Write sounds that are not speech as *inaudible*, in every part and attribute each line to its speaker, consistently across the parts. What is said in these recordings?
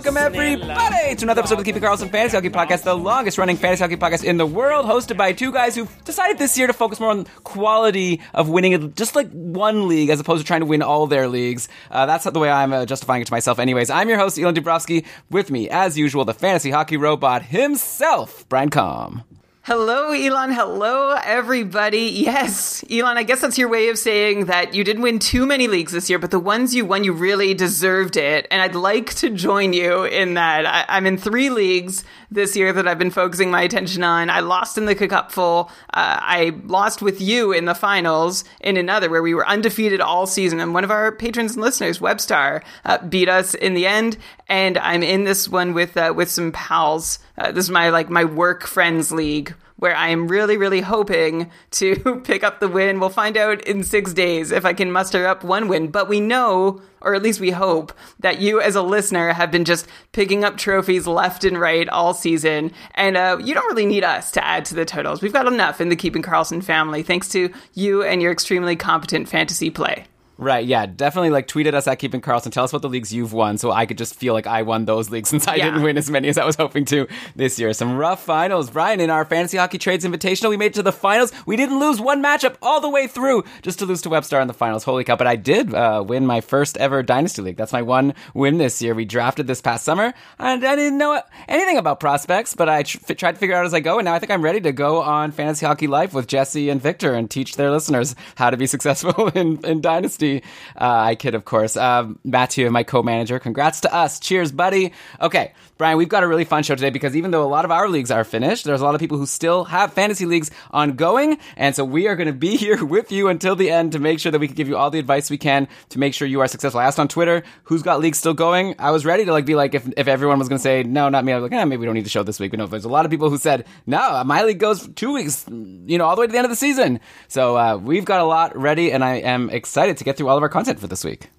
Speaker 1: Welcome everybody to another episode of the Keeping Karlsson Fantasy Hockey Podcast, the longest running fantasy hockey podcast in the world, hosted by two guys who decided this year to focus more on quality of winning just like one league as opposed to trying to win all their leagues. Uh, that's the way I'm uh, justifying it to myself anyways. I'm your host, Elon Dubrovsky. With me, as usual, the fantasy hockey robot himself, Brian Com.
Speaker 2: Hello, Elon. Hello, everybody. Yes, Elon, I guess that's your way of saying that you didn't win too many leagues this year, but the ones you won, you really deserved it. And I'd like to join you in that. I- I'm in three leagues this year that I've been focusing my attention on. I lost in the Cupful. Uh, I lost with you in the finals in another where we were undefeated all season. And one of our patrons and listeners, Webstar, uh, beat us in the end. And I'm in this one with uh, with some pals. Uh, this is my like my work friends league where I am really, really hoping to *laughs* pick up the win. We'll find out in six days if I can muster up one win. But we know, or at least we hope, that you as a listener have been just picking up trophies left and right all season. And uh, you don't really need us to add to the totals. We've got enough in the Keeping Karlsson family, thanks to you and your extremely competent fantasy play.
Speaker 1: Right, yeah, definitely like tweet at us at Keeping Karlsson. Tell us what the leagues you've won so I could just feel like I won those leagues *laughs* since I
Speaker 2: Yeah.
Speaker 1: didn't win as many as I was hoping to this year. Some rough finals. Brian, in our Fantasy Hockey Trades Invitational, we made it to the finals. We didn't lose one matchup all the way through just to lose to Webstar in the finals. Holy cow. But I did uh, win my first ever Dynasty League. That's my one win this year. We drafted this past summer. And I didn't know anything about prospects, but I tr- tried to figure out as I go. And now I think I'm ready to go on Fantasy Hockey Life with Jesse and Victor and teach their listeners how to be successful *laughs* in, in Dynasty. Uh, I kid, of course. Um, Matthew, my co-manager, congrats to us. Cheers, buddy. Okay, Brian, we've got a really fun show today because even though a lot of our leagues are finished, there's a lot of people who still have fantasy leagues ongoing, and so we are going to be *laughs* here with you until the end to make sure that we can give you all the advice we can to make sure you are successful. I asked on Twitter who's got leagues still going. I was ready to like be like if if everyone was going to say no, not me. I was like, eh, maybe we don't need to show this week. But no, there's a lot of people who said no, my league goes two weeks, you know, all the way to the end of the season. So uh, we've got a lot ready, and I am excited to get through all of our content for this week.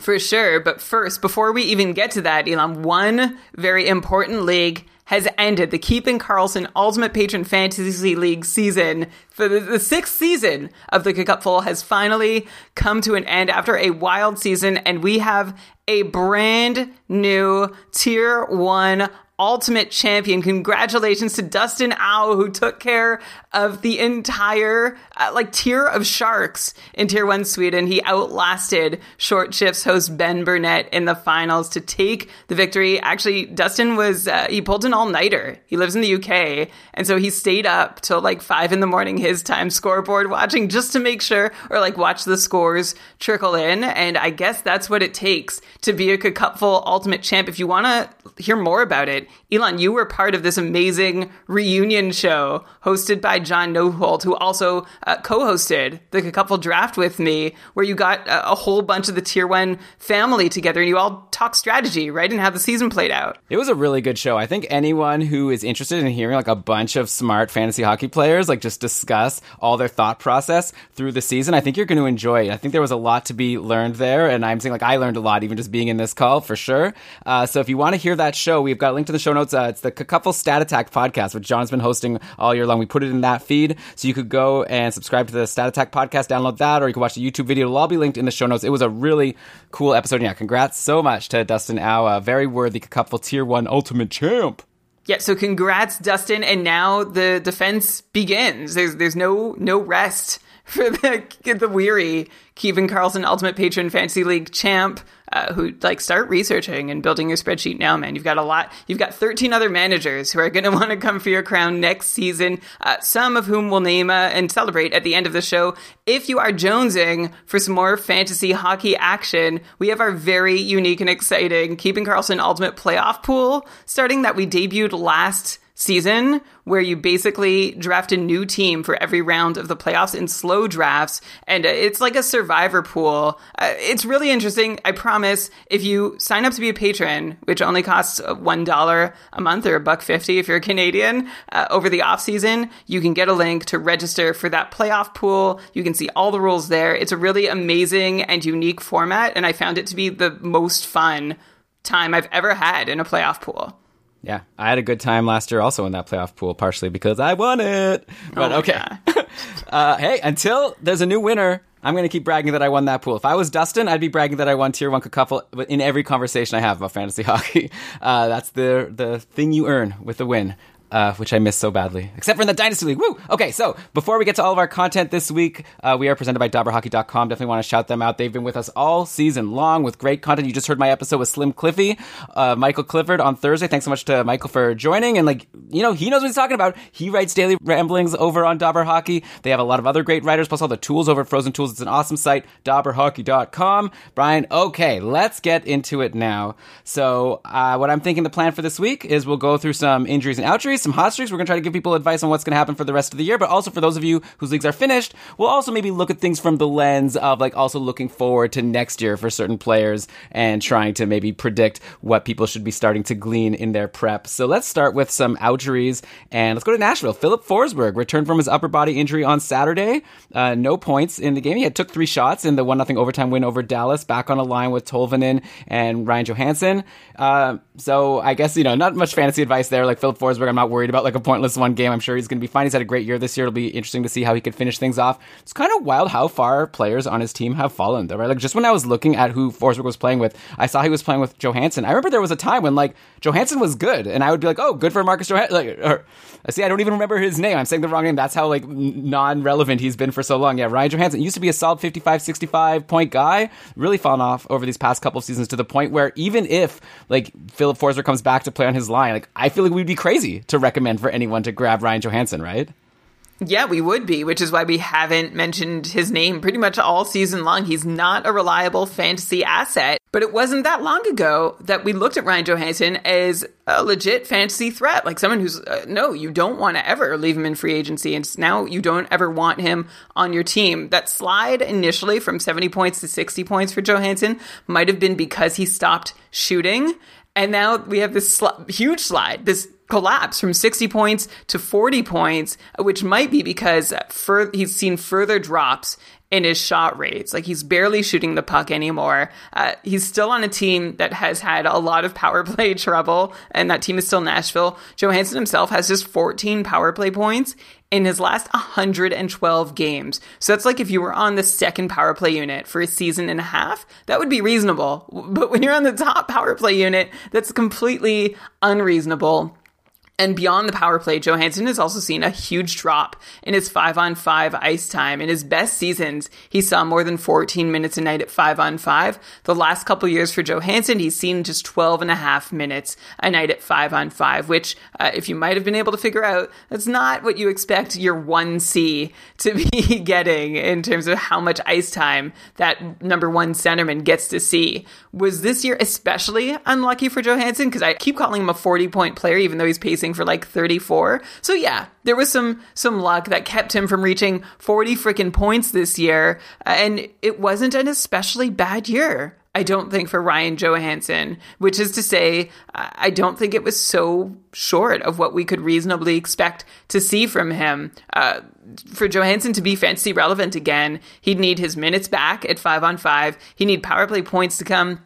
Speaker 2: For sure. But first, before we even get to that, Elon, one very important league has ended. The Keeping Karlsson Ultimate Patron Fantasy League season for the, the sixth season of the Cupful has finally come to an end after a wild season, and we have a brand new Tier 1 Ultimate Champion. Congratulations to Dustin Au, who took care of the entire uh, like tier of sharks in Tier One Sweden. He outlasted Short Shifts host Ben Burnett in the finals to take the victory. Actually, Dustin was uh, he pulled an all nighter. He lives in the UK, and so he stayed up till like five in the morning his time scoreboard watching just to make sure or like watch the scores trickle in. And I guess that's what it takes to be a Cupful Ultimate Champ. If you want to hear more about it, Elon, you were part of this amazing reunion show hosted by John Noholt, who also uh, co-hosted the Cupful Draft with me, where you got a, a whole bunch of the Tier One family together and you all talk strategy, right, and how the season played out.
Speaker 1: It was a really good show. I think anyone who is interested in hearing like a bunch of smart fantasy hockey players like just discuss all their thought process through the season, I think you're going to enjoy it. I think there was a lot to be learned there, and I'm saying like I learned a lot even just being in this call for sure. Uh, so if you want to hear that show, we've got a link to in the show notes. Uh, it's the Couple Stat Attack podcast, which John's been hosting all year long. We put it in that feed, so you could go and subscribe to the Stat Attack podcast, download that, or you can watch the YouTube video. It'll all be linked in the show notes. It was a really cool episode. Yeah, congrats so much to Dustin Au, very worthy Couple Tier One Ultimate Champ.
Speaker 2: Yeah, so congrats, Dustin, and now the defense begins. There's there's no no rest for the *laughs* the weary Keeping Karlsson Ultimate Patron Fantasy League champ, uh, who like start researching and building your spreadsheet now, man. You've got a lot. You've got 13 other managers who are going *laughs* to want to come for your crown next season. Uh, some of whom will name uh, and celebrate at the end of the show. If you are jonesing for some more fantasy hockey action, we have our very unique and exciting Keeping Karlsson Ultimate Playoff Pool starting that we debuted last season where you basically draft a new team for every round of the playoffs in slow drafts and it's like a survivor pool. Uh, it's really interesting. I promise if you sign up to be a patron which only costs one dollar a month or a buck 50 if you're a canadian uh, over the off season you can get a link to register for that playoff pool. You can see all the rules there. It's a really amazing and unique format and i found it to be the most fun time i've ever had in a playoff pool
Speaker 1: yeah, I had a good time last year also in that playoff pool, partially because I won it. But
Speaker 2: Oh,
Speaker 1: okay. *laughs* uh, hey, until there's a new winner, I'm going to keep bragging that I won that pool. If I was Dustin, I'd be bragging that I won tier one couple in every conversation I have about fantasy *laughs* hockey. Uh, that's the the thing you earn with the win. Uh, which I miss so badly, except for in the Dynasty League. Woo! Okay, so before we get to all of our content this week, uh, we are presented by DobberHockey.com. Definitely want to shout them out. They've been with us all season long with great content. You just heard my episode with Slim Cliffy, uh, Michael Clifford on Thursday. Thanks so much to Michael for joining. And like, you know, he knows what he's talking about. He writes daily ramblings over on Dobber Hockey. They have a lot of other great writers, plus all the tools over at Frozen Tools. It's an awesome site, DobberHockey.com. Brian, okay, let's get into it now. So, uh, what I'm thinking the plan for this week is we'll go through some injuries and outjuries, some hot streaks. We're going to try to give people advice on what's going to happen for the rest of the year, but also for those of you whose leagues are finished, we'll also maybe look at things from the lens of like also looking forward to next year for certain players and trying to maybe predict what people should be starting to glean in their prep. So let's start with some outjuries and let's go to Nashville. Filip Forsberg returned from his upper body injury on Saturday. Uh, no points in the game. He had took three shots in the one nothing overtime win over Dallas. Back on a line with Tolvanen and Ryan Johansen. Uh, so I guess you know not much fantasy advice there. Like Filip Forsberg, I'm not worried about like a pointless one game. I'm sure he's going to be fine. He's had a great year this year. It'll be interesting to see how he could finish things off. It's kind of wild how far players on his team have fallen, though, right? Like just when I was looking at who Forsberg was playing with, I saw he was playing with Johansen. I remember there was a time when like Johansen was good, and I would be like, oh, good for Marcus Johansson. Like, or, see, I don't even remember his name. I'm saying the wrong name. That's how like non-relevant he's been for so long. Yeah, Ryan Johansen used to be a solid 55, 65 point guy. Really fallen off over these past couple of seasons to the point where even if like Filip Forsberg comes back to play on his line, like I feel like we'd be crazy to recommend for anyone to grab Ryan Johansen, right?
Speaker 2: Yeah, we would be, which is why we haven't mentioned his name pretty much all season long. He's not a reliable fantasy asset. But it wasn't that long ago that we looked at Ryan Johansen as a legit fantasy threat, like someone who's uh, no, you don't want to ever leave him in free agency, and now you don't ever want him on your team. That slide initially from 70 points to 60 points for Johansen might have been because he stopped shooting. And now we have this sl- huge slide, this collapse from 60 points to 40 points, which might be because fur- he's seen further drops in his shot rates. Like he's barely shooting the puck anymore. Uh, he's still on a team that has had a lot of power *laughs* play trouble, and that team is still Nashville. Johansen himself has just 14 power play points in his last 112 games. So that's like if you were on the second power play unit for a season and a half, that would be reasonable. But when you're on the top power play unit, that's completely unreasonable. And beyond the power play, Johansen has also seen a huge drop in his five on five ice time. In his best seasons, he saw more than 14 minutes a night at five on five. The last couple years for Johansen, he's seen just 12 and a half minutes a night at five on five, which, uh, if you might have been able to figure out, that's not what you expect your 1C to be *laughs* getting in terms of how much ice time that number one centerman gets to see. Was this year especially unlucky for Johansen? Because I keep calling him a 40 point player, even though he's pacing for like 34. So yeah, there was some some luck that kept him from reaching 40 freaking points this year, uh, and it wasn't an especially bad year. I don't think for Ryan Johansen, which is to say, I don't think it was so short of what we could reasonably expect to see from him. Uh, for Johansen to be fantasy relevant again, he'd need his minutes back at five on five. He'd need power play points to come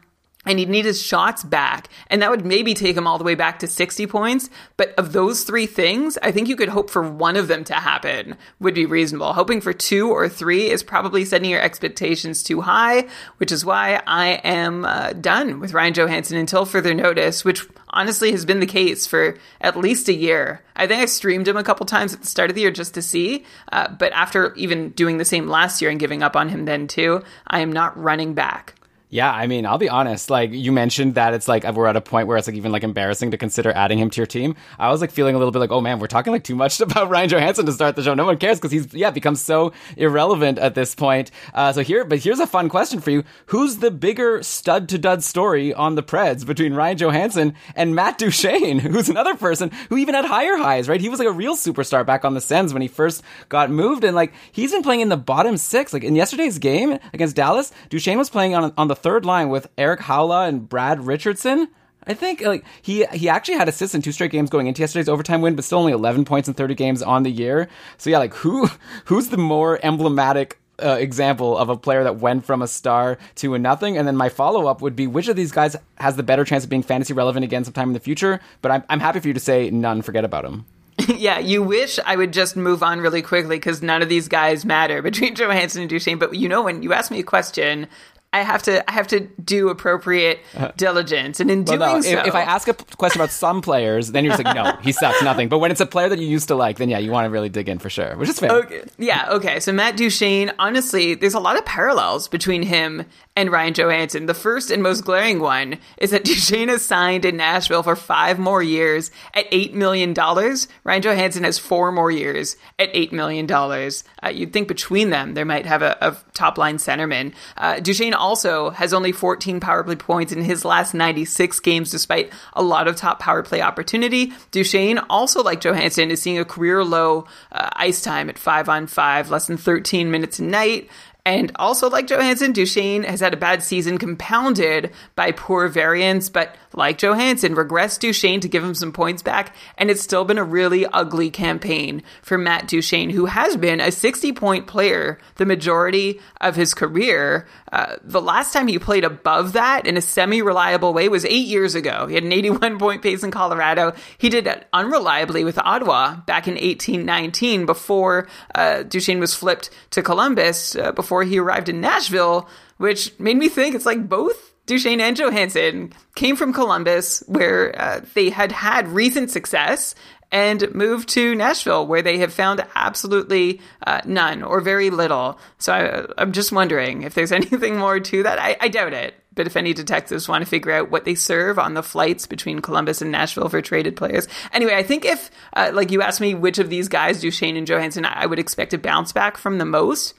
Speaker 2: and he'd need his shots back. And that would maybe take him all the way back to 60 points. But of those three things, I think you could hope for one of them to happen would be reasonable. Hoping for two or three is probably setting your expectations too high, which is why I am uh, done with Ryan Johansen until further notice, which honestly has been the case for at least a year. I think I streamed him a couple times at the start of the year just to see, uh, but after even doing the same last year and giving up on him then too, I am not running back.
Speaker 1: Yeah, I mean, I'll be honest. Like you mentioned that it's like we're at a point where it's like even like embarrassing to consider adding him to your team. I was like feeling a little bit like, oh man, we're talking like too much *laughs* about Ryan Johansen to start the show. No one cares because he's yeah become so irrelevant at this point. Uh, so here, but here's a fun question for you: Who's the bigger stud to dud story on the Preds between Ryan Johansen and Matt Duchene, *laughs* who's another person who even had higher highs? Right, he was like a real superstar back on the Sens when he first got moved, and like he's been playing in the bottom six. Like in yesterday's game against Dallas, Duchene was playing on on the third line with Erik Haula and Brad Richardson. I think like he he actually had assists in two straight games going into yesterday's overtime win, but still only 11 points in 30 games on the year. So yeah, like who *laughs* who's the more emblematic uh, example of a player that went from a star to a nothing? And then my follow up would be which of these guys has the better chance of being fantasy relevant again sometime in the future? But I'm I'm happy for you to say none. Forget about him. *laughs*
Speaker 2: yeah, you wish I would just move on really quickly because none of these guys matter *laughs* between Johansen and Duchene. But you know, when you ask me a question, I have to I have to do appropriate diligence, and in
Speaker 1: Well,
Speaker 2: doing
Speaker 1: no,
Speaker 2: so,
Speaker 1: if, I ask a question about some players, then you're just like, no, he sucks, nothing. But when it's a player that you used to like, then yeah, you want to really dig in for sure, which is fair.
Speaker 2: Okay. Yeah, okay. So Matt Duchene, honestly, there's a lot of parallels between him and Ryan Johansen. The first and most glaring one is that *laughs* Duchene is signed in Nashville for five more years at $8 million. Ryan Johansen has four more years at $8 million. Uh, you'd think between them, there might have a, a top line centerman. Uh, Duchene also has only 14 power play points in his last 96 games, despite a lot of top power play opportunity. Duchene, also like Johansen, is seeing a career low uh, ice time at five on five, less than 13 minutes a night. And also, like Johansen, Duchene has had a bad season compounded by poor variance, but like Johansen, regressed Duchene to give him some points back, and it's still been a really ugly campaign for Matt Duchene, who has been a 60 point player the majority of his career. Uh, the last time he played above that in a semi reliable way was eight years ago. He had an 81 point pace in Colorado. He did it unreliably with Ottawa back in 1819 before uh, Duchene was flipped to Columbus, uh, before he arrived in Nashville, which made me think it's like both Duchene and Johansen came from Columbus, where uh, they had had recent success, and moved to Nashville, where they have found absolutely uh, none or very little. So I, I'm just wondering if there's *laughs* anything more to that. I, I doubt it. But if any detectives want to figure out what they serve on the flights between Columbus and Nashville for traded players. Anyway, I think if, uh, like, you asked me which of these guys, Duchene and Johansen, I would expect to bounce back from the most,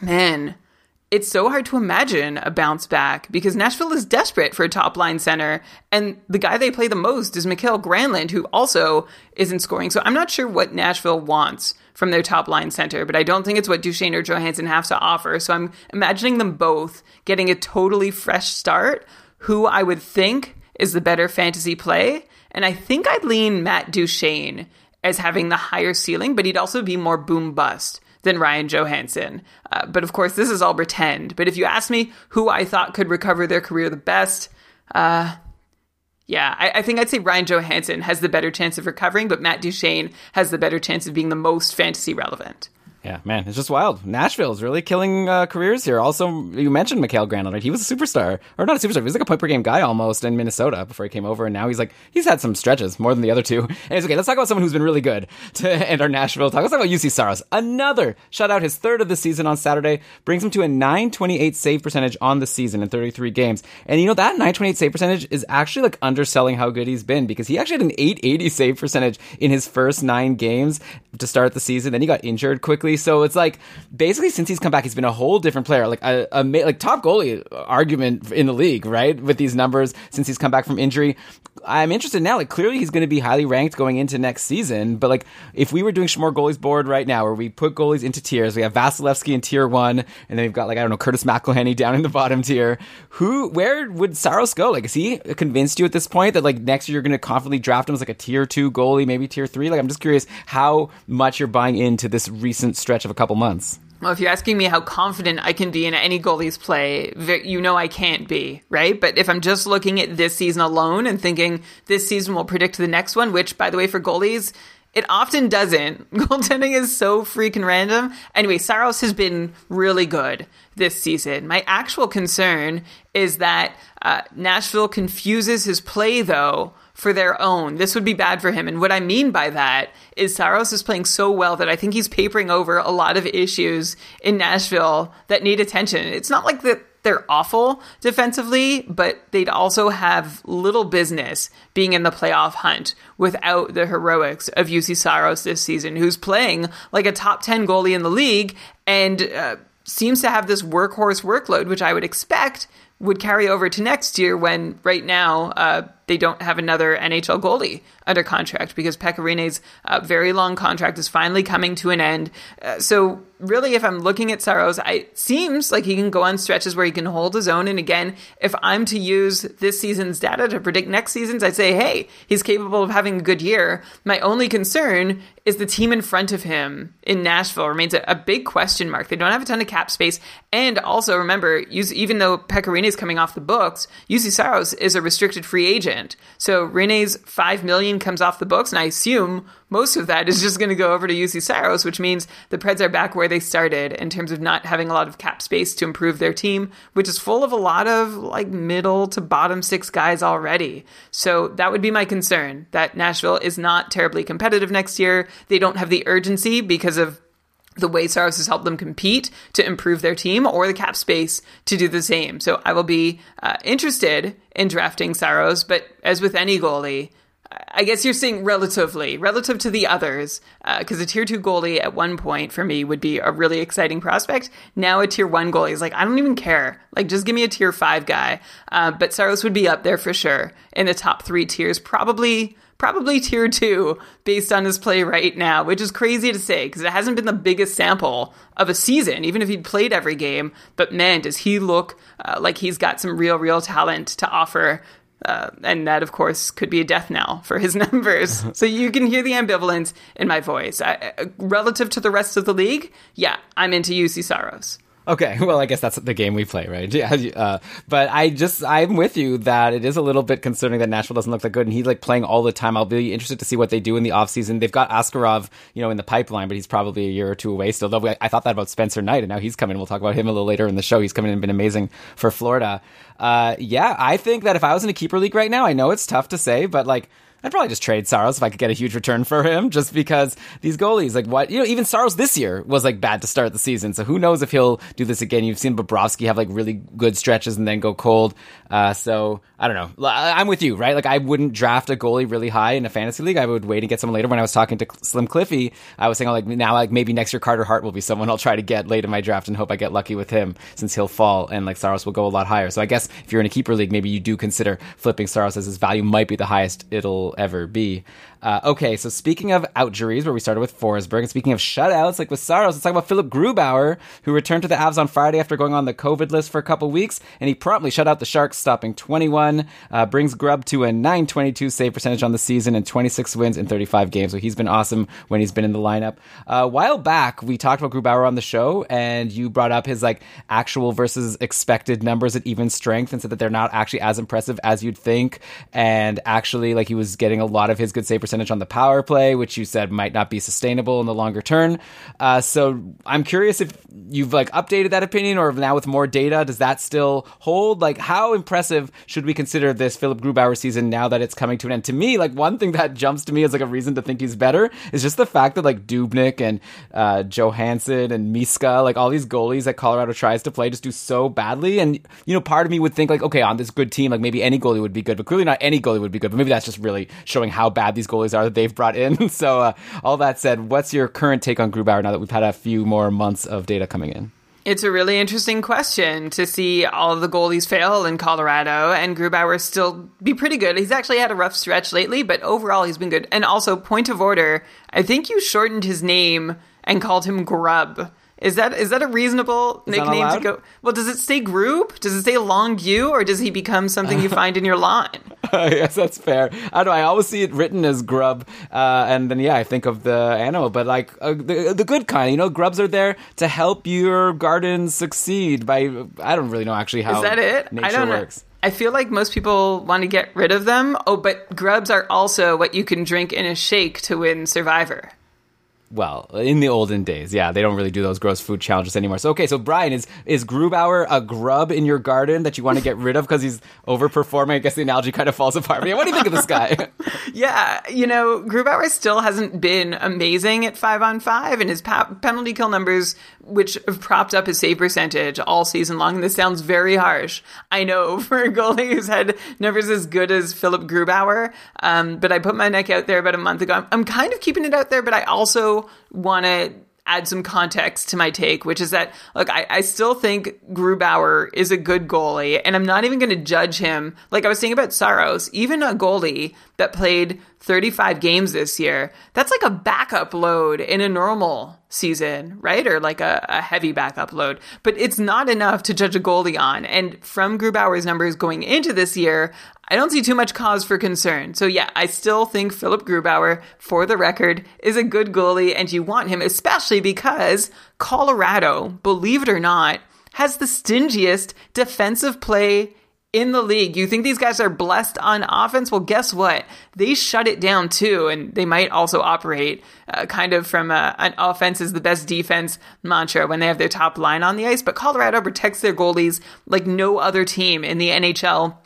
Speaker 2: man, it's so hard to imagine a bounce back because Nashville is desperate for a top line center, and the guy they play the most is Mikael Granlund, who also isn't scoring. So I'm not sure what Nashville wants from their top line center, but I don't think it's what Duchene or Johansen have to offer. So I'm imagining them both getting a totally fresh start. Who I would think is the better fantasy play, and I think I'd lean Matt Duchene as having the higher ceiling, but he'd also be more boom bust than Ryan Johansen. Uh, but of course, this is all pretend. But if you ask me who I thought could recover their career the best, uh, yeah, I, I, think I'd say Ryan Johansen has the better chance of recovering, but Matt Duchene has the better chance of being the most fantasy relevant.
Speaker 1: Yeah, man, it's just wild. Nashville is really killing uh, careers here. Also, you mentioned Mikael Granlund. Right? He was a superstar, or not a superstar. He was like a point per game guy almost in Minnesota before he came over, and now he's like he's had some stretches more than the other two. *laughs* And it's okay. Let's talk about someone who's been really good to *laughs* end our Nashville talk. Let's talk about Juuse Saros. Another shutout, his third of the season on Saturday, brings him to a 928 save percentage on the season in 33 games. And you know that 928 save percentage is actually like underselling how good he's been because he actually had an 880 save percentage in his first nine games to start the season. Then he got injured quickly, so it's like basically since he's come back, he's been a whole different player, like a, a like top goalie argument in the league, right? With these numbers since he's come back from injury. I'm interested now. Like clearly he's going to be highly ranked going into next season. But like if we were doing Schmore goalies board right now, where we put goalies into tiers, we have Vasilevskiy in tier one, and then we've got like I don't know Curtis McElhinney down in the bottom tier. Who where would Saros go? Like is he convinced you at this point that like next year you're going to confidently draft him as like a tier two goalie, maybe tier three? Like I'm just curious how much you're buying into this recent stretch of a couple months.
Speaker 2: Well, if you're asking me how confident I can be in any goalie's play, you know I can't be, right? But if I'm just looking at this season alone and thinking this season will predict the next one, which, by the way, for goalies, it often doesn't. *laughs* Goaltending is so freaking random. Anyway, Saros has been really good this season. My actual concern is that uh, Nashville confuses his play, though, for their own. This would be bad for him. And what I mean by that is Saros is playing so well that I think he's papering over a lot of issues in Nashville that need attention. It's not like that they're awful defensively, but they'd also have little business being in the playoff hunt without the heroics of Juuse Saros this season, who's playing like a top 10 goalie in the league and uh, seems to have this workhorse workload, which I would expect would carry over to next year when right now uh, they don't have another NHL goalie under contract because Pekka Rinne's uh, very long contract is finally coming to an end. Uh, so really, if I'm looking at Saros, it seems like he can go on stretches where he can hold his own. And again, if I'm to use this season's data to predict next season's, I'd say, hey, he's capable of having a good year. My only concern is the team in front of him in Nashville remains a, a big question mark. They don't have a ton of cap space. And also remember, even though Pekka Rinne is coming off the books, Juuse Saros is a restricted free agent. So Rinne's five million comes off the books, and I assume most of that is just going to go over to Juuse Saros, which means the Preds are back where they started in terms of not having a lot of cap space to improve their team, which is full of a lot of like middle to bottom six guys already. So that would be my concern that Nashville is not terribly competitive next year. They don't have the urgency because of the way Saros has helped them compete to improve their team or the cap space to do the same. So I will be uh, interested in drafting Saros, but as with any goalie, I guess you're saying relatively, relative to the others, because uh, a tier two goalie at one point for me would be a really exciting prospect. Now a tier one goalie is like, I don't even care. Like, just give me a tier five guy. Uh, but Saros would be up there for sure in the top three tiers, probably. Probably tier two based on his play right now, which is crazy to say because it hasn't been the biggest sample of a season, even if he'd played every game. But man, does he look uh, like he's got some real, real talent to offer uh, and that, of course, could be a death knell for his *laughs* numbers. so you can hear the ambivalence in my voice. I, uh, relative to the rest of the league, yeah, I'm into Juuse Saros.
Speaker 1: Okay, *laughs* well, I guess that's the game we play, right? *laughs* Yeah, uh, but I just I'm with you that it is a little bit concerning that Nashville doesn't look that good, and he's like playing all the time. I'll be interested to see what they do in the offseason. They've got Askarov, you know, in the pipeline, but he's probably a year or two away still. Though I thought that about Spencer Knight, and now he's coming. We'll talk about him a little later in the show. He's coming and been amazing for Florida. Uh, yeah, I think that if I was in a keeper league right now, I know it's tough to say, but like I'd probably just trade Saros if I could get a huge return for him, just because these goalies, like what, you know, even Saros this year was like bad to start the season. So who knows if he'll do this again? You've seen Bobrovsky have like really good stretches and then go cold. Uh, so I don't know. I'm with you, right? Like I wouldn't draft a goalie really high in a fantasy league. I would wait and get someone later. When I was talking to Slim Cliffy, I was saying, like now, like maybe next year Carter Hart will be someone I'll try to get late in my draft and hope I get lucky with him since he'll fall and like Saros will go a lot higher. So I guess if you're in a keeper league, maybe you do consider flipping Saros as his value might be the highest it'll ever be. Uh, okay, so speaking of outjuries, where we started with Forsberg, and speaking of shutouts, like with Saros, let's talk about Philipp Grubauer, who returned to the Avs on Friday after going on the COVID list for a couple weeks, and he promptly shut out the Sharks, stopping 21, uh, brings Grub to a 922 save percentage on the season and 26 wins in 35 games. So he's been awesome when he's been in the lineup. Uh, a while back, we talked about Grubauer on the show, and you brought up his like actual versus expected numbers at even strength, and said that they're not actually as impressive as you'd think, and actually like he was getting a lot of his good save percentage on the power play, which you said might not be sustainable in the longer term. Uh, so I'm curious if you've like updated that opinion, or now with more data, does that still hold? Like, how impressive should we consider this Philipp Grubauer season now that it's coming to an end? To me, like one thing that jumps to me as like a reason to think he's better is just the fact that like Dubnyk and uh, Johansson and Miska, like all these goalies that Colorado tries to play, just do so badly. And you know, part of me would think like, okay, on this good team, like maybe any goalie would be good, but clearly not any goalie would be good. But maybe that's just really showing how bad these goalies are that they've brought in. *laughs* so, uh, all that said, what's your current take on Grubauer now that we've had a few more months of data coming in?
Speaker 2: It's a really interesting question to see all the goalies fail in Colorado and Grubauer still be pretty good. He's actually had a rough stretch lately, but overall he's been good. And also, point of order, I think you shortened his name and called him Grub. Is that is that a reasonable is nickname to go? Well, does it stay group? Does it stay long U, or does he become something you *laughs* find in your line? *laughs*
Speaker 1: yes, that's fair. I don't know. I always see it written as grub, uh, and then yeah, I think of the animal, but like uh, the the good kind. You know, grubs are there to help your garden succeed. By I don't really know actually how
Speaker 2: Is that it?
Speaker 1: nature
Speaker 2: I don't
Speaker 1: works.
Speaker 2: know. I feel like most people want to get rid of them. Oh, but grubs are also what you can drink in a shake to win Survivor.
Speaker 1: Well, in the olden days, yeah, they don't really do those gross food challenges anymore. So, okay, so Brian, is is Grubauer a grub in your garden that you want to get rid of because he's overperforming? I guess the analogy kind of falls apart. But yeah, what do you think of this guy? *laughs*
Speaker 2: Yeah, you know, Grubauer still hasn't been amazing at five on five, and his pa- penalty kill numbers, which have propped up his save percentage all season long. And this sounds very harsh. I know *laughs* for a goalie who's had numbers as good as Philipp Grubauer, um, but I put my neck out there about a month ago. I'm, I'm kind of keeping it out there, but I also want to add some context to my take, which is that, look, I, I still think Grubauer is a good goalie, and I'm not even going to judge him. Like I was saying about Saros, even a goalie that played 35 games this year, that's like a backup load in a normal season, right? Or like a, a heavy backup load. But it's not enough to judge a goalie on. And from Grubauer's numbers going into this year, I don't see too much cause for concern. So yeah, I still think Philipp Grubauer, for the record, is a good goalie, and you want him, especially because Colorado, believe it or not, has the stingiest defensive play in the league. You think these guys are blessed on offense? Well, guess what? They shut it down too, and they might also operate uh, kind of from a, an offense is the best defense mantra when they have their top line on the ice. But Colorado protects their goalies like no other team in the NHL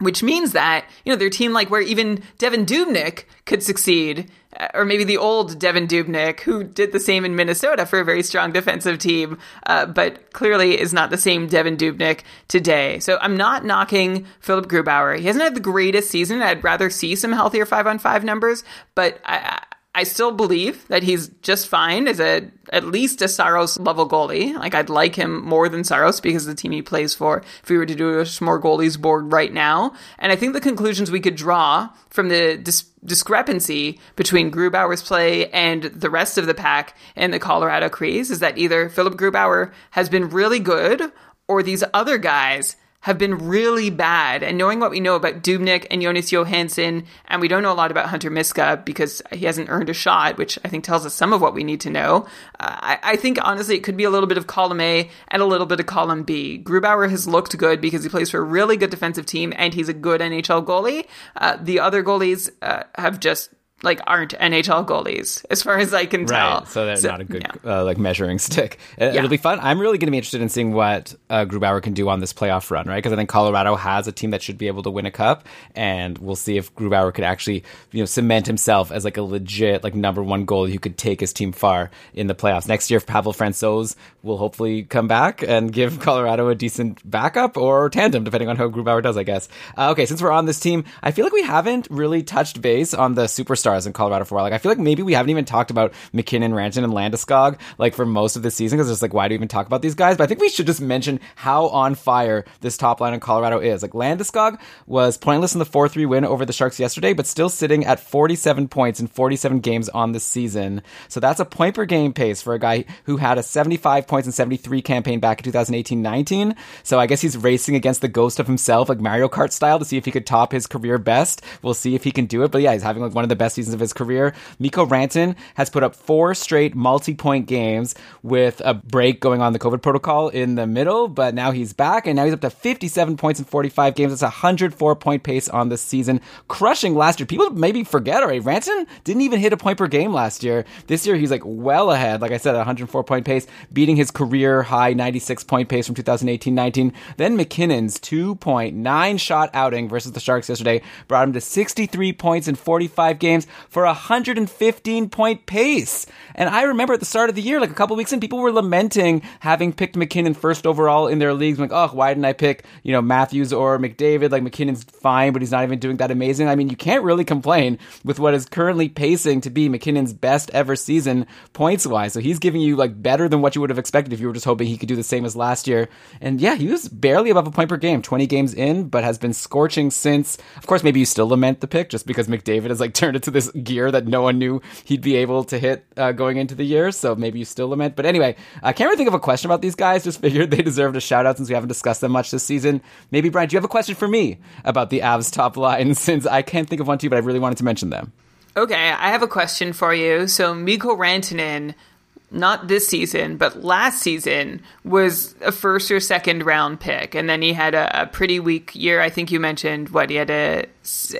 Speaker 2: which means that you know their team like where even Devan Dubnyk could succeed, uh, or maybe the old Devan Dubnyk who did the same in Minnesota for a very strong defensive team, uh, but clearly is not the same Devan Dubnyk today. So I'm not knocking Philipp Grubauer. He hasn't had the greatest season. I'd rather see some healthier five on five numbers, but I, I still believe that he's just fine as a at least a Saros level goalie. Like I'd like him more than Saros because the team he plays for. If we were to do a more goalies board right now, and I think the conclusions we could draw from the dis- discrepancy between Grubauer's play and the rest of the pack in the Colorado crease is that either Philipp Grubauer has been really good or these other guys have been really bad. And knowing what we know about Dubnyk and Jonas Johansson, and we don't know a lot about Hunter Miska because he hasn't earned a shot, which I think tells us some of what we need to know. Uh, I, I, think honestly it could be a little bit of column A and a little bit of column B. Grubauer has looked good because he plays for a really good defensive team and he's a good NHL goalie. Uh, the other goalies uh, have just like aren't NHL goalies as far as I can tell.
Speaker 1: Right, so they're
Speaker 2: So,
Speaker 1: not a good
Speaker 2: yeah.
Speaker 1: uh, like measuring *laughs* stick. It,
Speaker 2: Yeah.
Speaker 1: It'll be fun. I'm really going to be interested in seeing what uh, Grubauer can do on this playoff run, right? Because I think Colorado has a team that should be able to win a cup, and we'll see if Grubauer could actually you know cement himself as like a legit like number one goalie who could take his team far in the playoffs next year. If Pavel Francouz will hopefully come back and give *laughs* Colorado a decent backup or tandem, depending on how Grubauer does, I guess. Uh, okay, since we're on this team, I feel like we haven't really touched base on the superstars in Colorado for a while. Like I feel like maybe we haven't even talked about MacKinnon, Rantanen, and Landeskog like for most of the season because it's like why do we even talk about these guys? But I think we should just mention how on fire this top line in Colorado is. Like Landeskog was pointless in the four three win over the Sharks yesterday, but still sitting at forty seven points in forty seven games on the season. So that's a point per game pace for a guy who had a seventy five points and seventy three campaign back in 2018-19. So I guess he's racing against the ghost of himself, like Mario Kart style, to see if he could top his career best. We'll see if he can do it. But yeah, he's having like one of the best seasons of his career. Mikko Rantanen has put up four straight multi-point games with a break going on the COVID protocol in the middle, but now he's back and now he's up to 57 points in 45 games. That's a 104 point pace on the season, crushing last year. People maybe forget already. Rantanen didn't even hit a point per game last year. This year he's like well ahead. Like I said, 104 point pace, beating his career high 96 point pace from 2018-19. Then MacKinnon's 2.9 shot outing versus the Sharks yesterday brought him to 63 points in 45 games for a 115 point pace. And I remember at the start of the year, like a couple weeks in, people were lamenting having picked MacKinnon first overall in their leagues. Like, oh, why didn't I pick, you know, Matthews or McDavid? Like MacKinnon's fine, but he's not even doing that amazing. I mean, you can't really complain with what is currently pacing to be MacKinnon's best ever season points wise. So he's giving you like better than what you would have expected if you were just hoping he could do the same as last year. And yeah, he was barely above a point per game, 20 games in, but has been scorching since. Of course, maybe you still lament the pick just because McDavid has like *laughs* turned into this this gear that no one knew he'd be able to hit uh, going into the year. So maybe you still lament. But anyway, I can't really think of a question about these guys. Just *laughs* figured they deserved a shout out since we haven't discussed them much this season. Maybe Brian, do you have a question for me about the Avs top line? *laughs* Since I can't think of one too, but I really wanted to mention them.
Speaker 2: Okay, I have a question for you. So Mikko Rantanen not this season, but last season was a first or second round pick, and then he had a, a, pretty weak year. I think you mentioned what he had a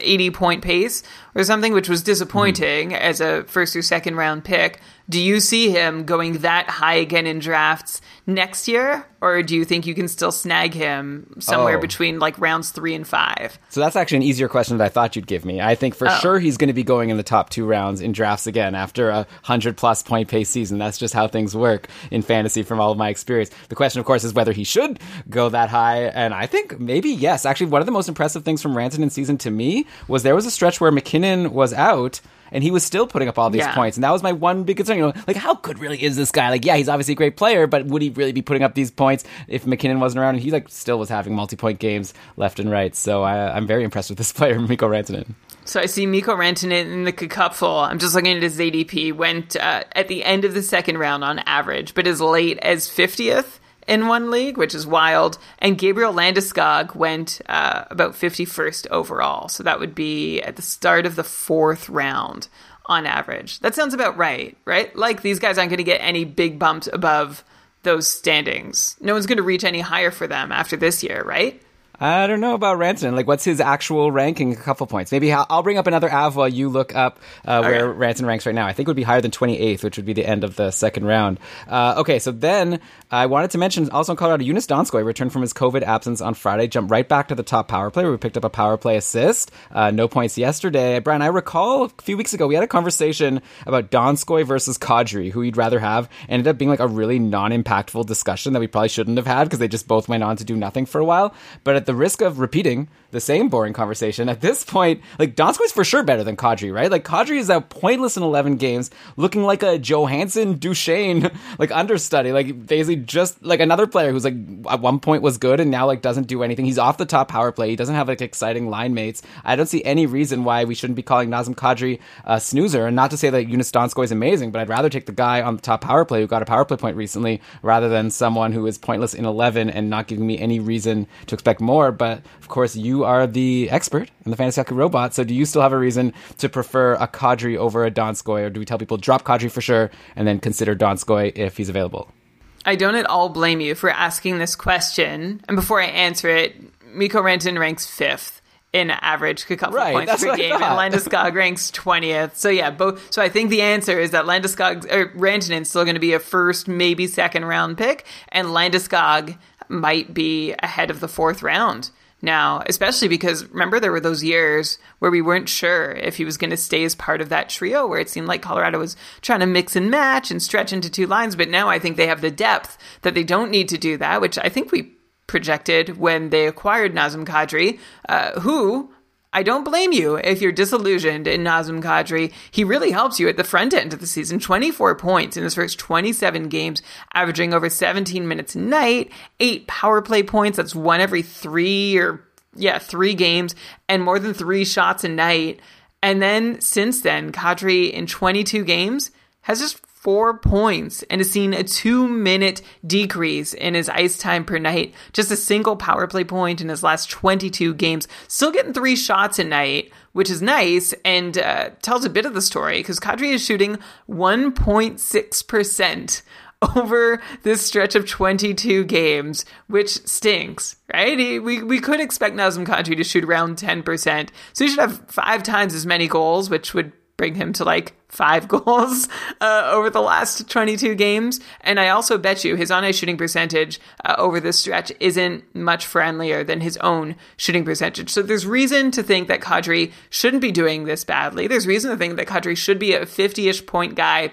Speaker 2: 80 point pace or something, which was disappointing mm. as a first or second round pick. Do you see him going that high again in drafts next year, or do you think you can still snag him somewhere oh. between like rounds three and five?
Speaker 1: So that's actually an easier question than I thought you'd give me. I think for oh. sure he's going to be going in the top two rounds in drafts again after a hundred plus point pace season. That's just how things work in fantasy from all of my experience. The question, of course, is whether he should go that high, and I think maybe yes. Actually, one of the most impressive things from Rantanen season to me was there was a stretch where MacKinnon was out and he was still putting up all these yeah. points. And that was my one big concern. You know, like how good really is this guy? Like, yeah, he's obviously a great player, but would he really be putting up these points if MacKinnon wasn't around? And he like still was having multi-point games left and right. So I, am very impressed with this *laughs* player, Mikko Rantanen.
Speaker 2: So I see Mikko Rantanen in the cupful. I'm just looking at his ADP. Went uh, at the end of the second round on average, but as late as 50th in one league, which is wild. And Gabriel Landeskog went uh, about 51st overall. So that would be at the start of the fourth round on average. That sounds about right, right? Like these guys aren't going to get any big bumps above those standings. No one's going to reach any higher for them after this year, right?
Speaker 1: I don't know about Rantanen. Like, what's his actual ranking? A couple points. Maybe I'll bring up another Av while you look up uh, where right. Rantanen ranks right now. I think it would be higher than 28th, which would be the end of the second round. Uh, okay, so then I wanted to mention also in Colorado, Joonas Donskoi returned from his COVID absence on Friday, jumped right back to the top power play where we picked up a power play assist. Uh, no points yesterday. Brian, I recall a few weeks ago we had a conversation about Donskoi versus Kadri, who you'd rather have. Ended up being like a really non-impactful discussion that we probably shouldn't have had because they just both went on to do nothing for a while. But at the risk of repeating the same boring conversation, at this point, like Donskoi's for sure better than Kadri, right? Like Kadri is out pointless in 11 games, looking like a Johansen Duchene *laughs* like understudy, like basically just like another player who's like at one point was good and now like doesn't do anything. He's off the top power play. He doesn't have like exciting line mates. I don't see any reason why we shouldn't be calling Nazem Kadri a snoozer. And not to say that Joonas Donskoi is amazing, but I'd rather take the guy on the top power play who got a power play point recently rather than someone who is pointless in 11 and not giving me any reason to expect more. But of course, you are the expert in the fantasy hockey robot. So do you still have a reason to prefer a Kadri over a Donskoi, or do we tell people drop Kadri for sure and then consider Donskoi if he's available?
Speaker 2: I don't at all blame you for asking this question. And before I answer it, Mikko Rantanen ranks fifth in average couple right, points per game, and Landeskog ranks twentieth. So yeah, both. So I think the answer is that Landeskog or Rantanen's still going to be a first, maybe second round pick, and Landeskog might be ahead of the fourth round now, especially because remember there were those years where we weren't sure if he was going to stay as part of that trio, where it seemed like Colorado was trying to mix and match and stretch into two lines. But now I think they have the depth that they don't need to do that, which I think we projected when they acquired Nazem Kadri, uh, who I don't blame you if you're disillusioned in Nazem Kadri. He really helps you at the front end of the season. 24 points in his first 27 games, averaging over 17 minutes a night, eight power play points. That's one every three or, yeah, three games, and more than three shots a night. And then since then, Kadri in 22 games has just four points and has seen a two minute decrease in his ice time per night. Just a single power play point in his last 22 games. Still getting three shots a night, which is nice and uh, tells a bit of the story because Kadri is shooting 1.6% over this stretch of 22 games, which stinks, right? We, we could expect Nazem Kadri to shoot around 10%. So he should have five times as many goals, which would bring him to like five *laughs* goals uh, over the last 22 games. And I also bet you his on ice shooting percentage uh, over this stretch isn't much friendlier than his own shooting percentage. So there's reason to think that Kadri shouldn't be doing this badly. There's reason to think that Kadri should be a 50 ish point guy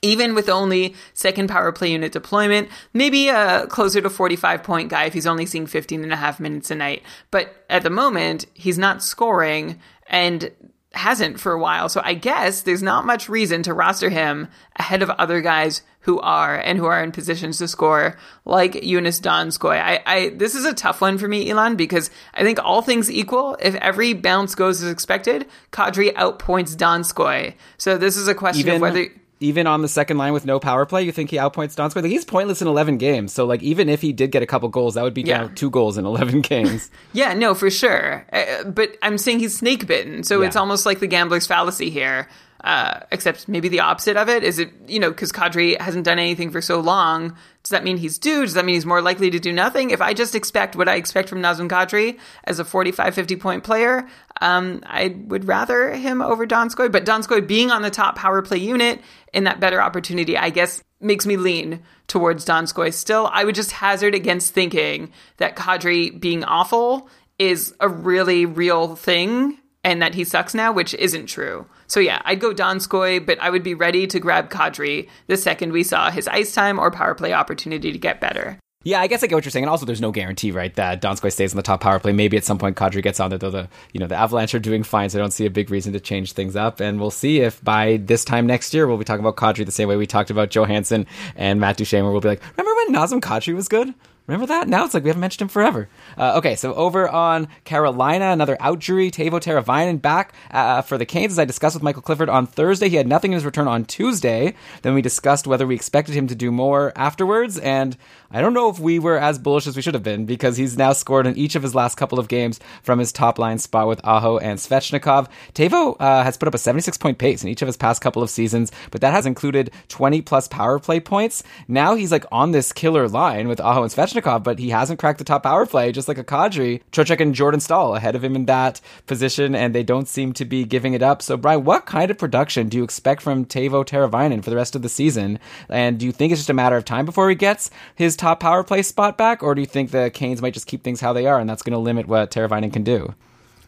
Speaker 2: even with only second power play unit deployment, maybe a closer to 45 point guy if he's only seeing 15 and a half minutes a night. But at the moment, he's not scoring. And hasn't for a while. So I guess there's not much reason to roster him ahead of other guys who are and who are in positions to score, like Joonas Donskoi. I, I this is a tough one for me, Elon, because I think all things equal, if every bounce goes as expected, Kadri outpoints Donskoi. So this is a question
Speaker 1: Even-
Speaker 2: of whether
Speaker 1: even on the second line with no power play, you think he outpoints Donskoi? Like he's pointless in 11 games. So like even if he did get a couple goals, that would be
Speaker 2: Yeah.
Speaker 1: down two goals in 11 *laughs* games.
Speaker 2: Yeah, no, for sure. Uh, but I'm saying he's snake bitten, so
Speaker 1: Yeah.
Speaker 2: it's almost like the gambler's fallacy here. Uh, except maybe the opposite of it is it you know because Kadri hasn't done anything for so long. Does that mean he's due? Does that mean he's more likely to do nothing? If I just expect what I expect from Nazem Kadri as a 45, 50 point player, um, I would rather him over Donskoi. But Donskoi being on the top power play unit in that better opportunity, I guess, makes me lean towards Donskoi. Still, I would just hazard against thinking that Kadri being awful is a really real thing and that he sucks now, which isn't true. So yeah, I'd go Donskoi, but I would be ready to grab Kadri the second we saw his ice time or power play opportunity to get better.
Speaker 1: Yeah, I guess I get what you're saying. And also, there's no guarantee, right, that Donskoi stays on the top power play. Maybe at some point Kadri gets on there, though the you know the Avalanche are doing fine, so I don't see a big reason to change things up. And we'll see if by this time next year we'll be talking about Kadri the same way we talked about Johansen and Matt Duchene, where we'll be like, remember when Nazem Kadri was good? Remember that? Now it's like we haven't mentioned him forever. Uh, okay, so over on Carolina, another outjury, Teuvo Teravainen back uh, for the Canes. As I discussed with Michael Clifford on Thursday, he had nothing in his return on Tuesday. Then we discussed whether we expected him to do more afterwards, and I don't know if we were as bullish as we should have been because he's now scored in each of his last couple of games from his top line spot with Aho and Svechnikov. Teuvo uh, has put up a 76 point pace in each of his past couple of seasons, but that has included 20 plus power play points. Now he's like on this killer line with Aho and Svechnikov, but he hasn't cracked the top power play, just like a Kadri. Trocheck and Jordan Staal ahead of him in that position, and they don't seem to be giving it up. So, Brian, what kind of production do you expect from Teuvo Teravainen for the rest of the season? And do you think it's just a matter of time before he gets his top power play spot back, or do you think the Canes might just keep things how they are, and that's going to limit what Teravainen can do?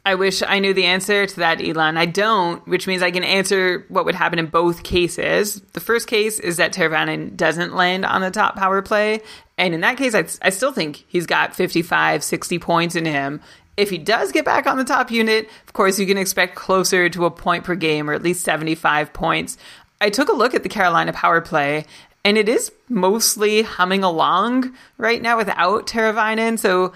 Speaker 2: I wish I knew the answer to that, Elon. I don't, which means I can answer what would happen in both cases. The first case is that Teravainen doesn't land on the top power play. And in that case, I, I still think he's got 55, 60 points in him. If he does get back on the top unit, of course, you can expect closer to a point per game or at least 75 points. I took a look at the Carolina power play, and it is mostly humming along right now without Teravainen. So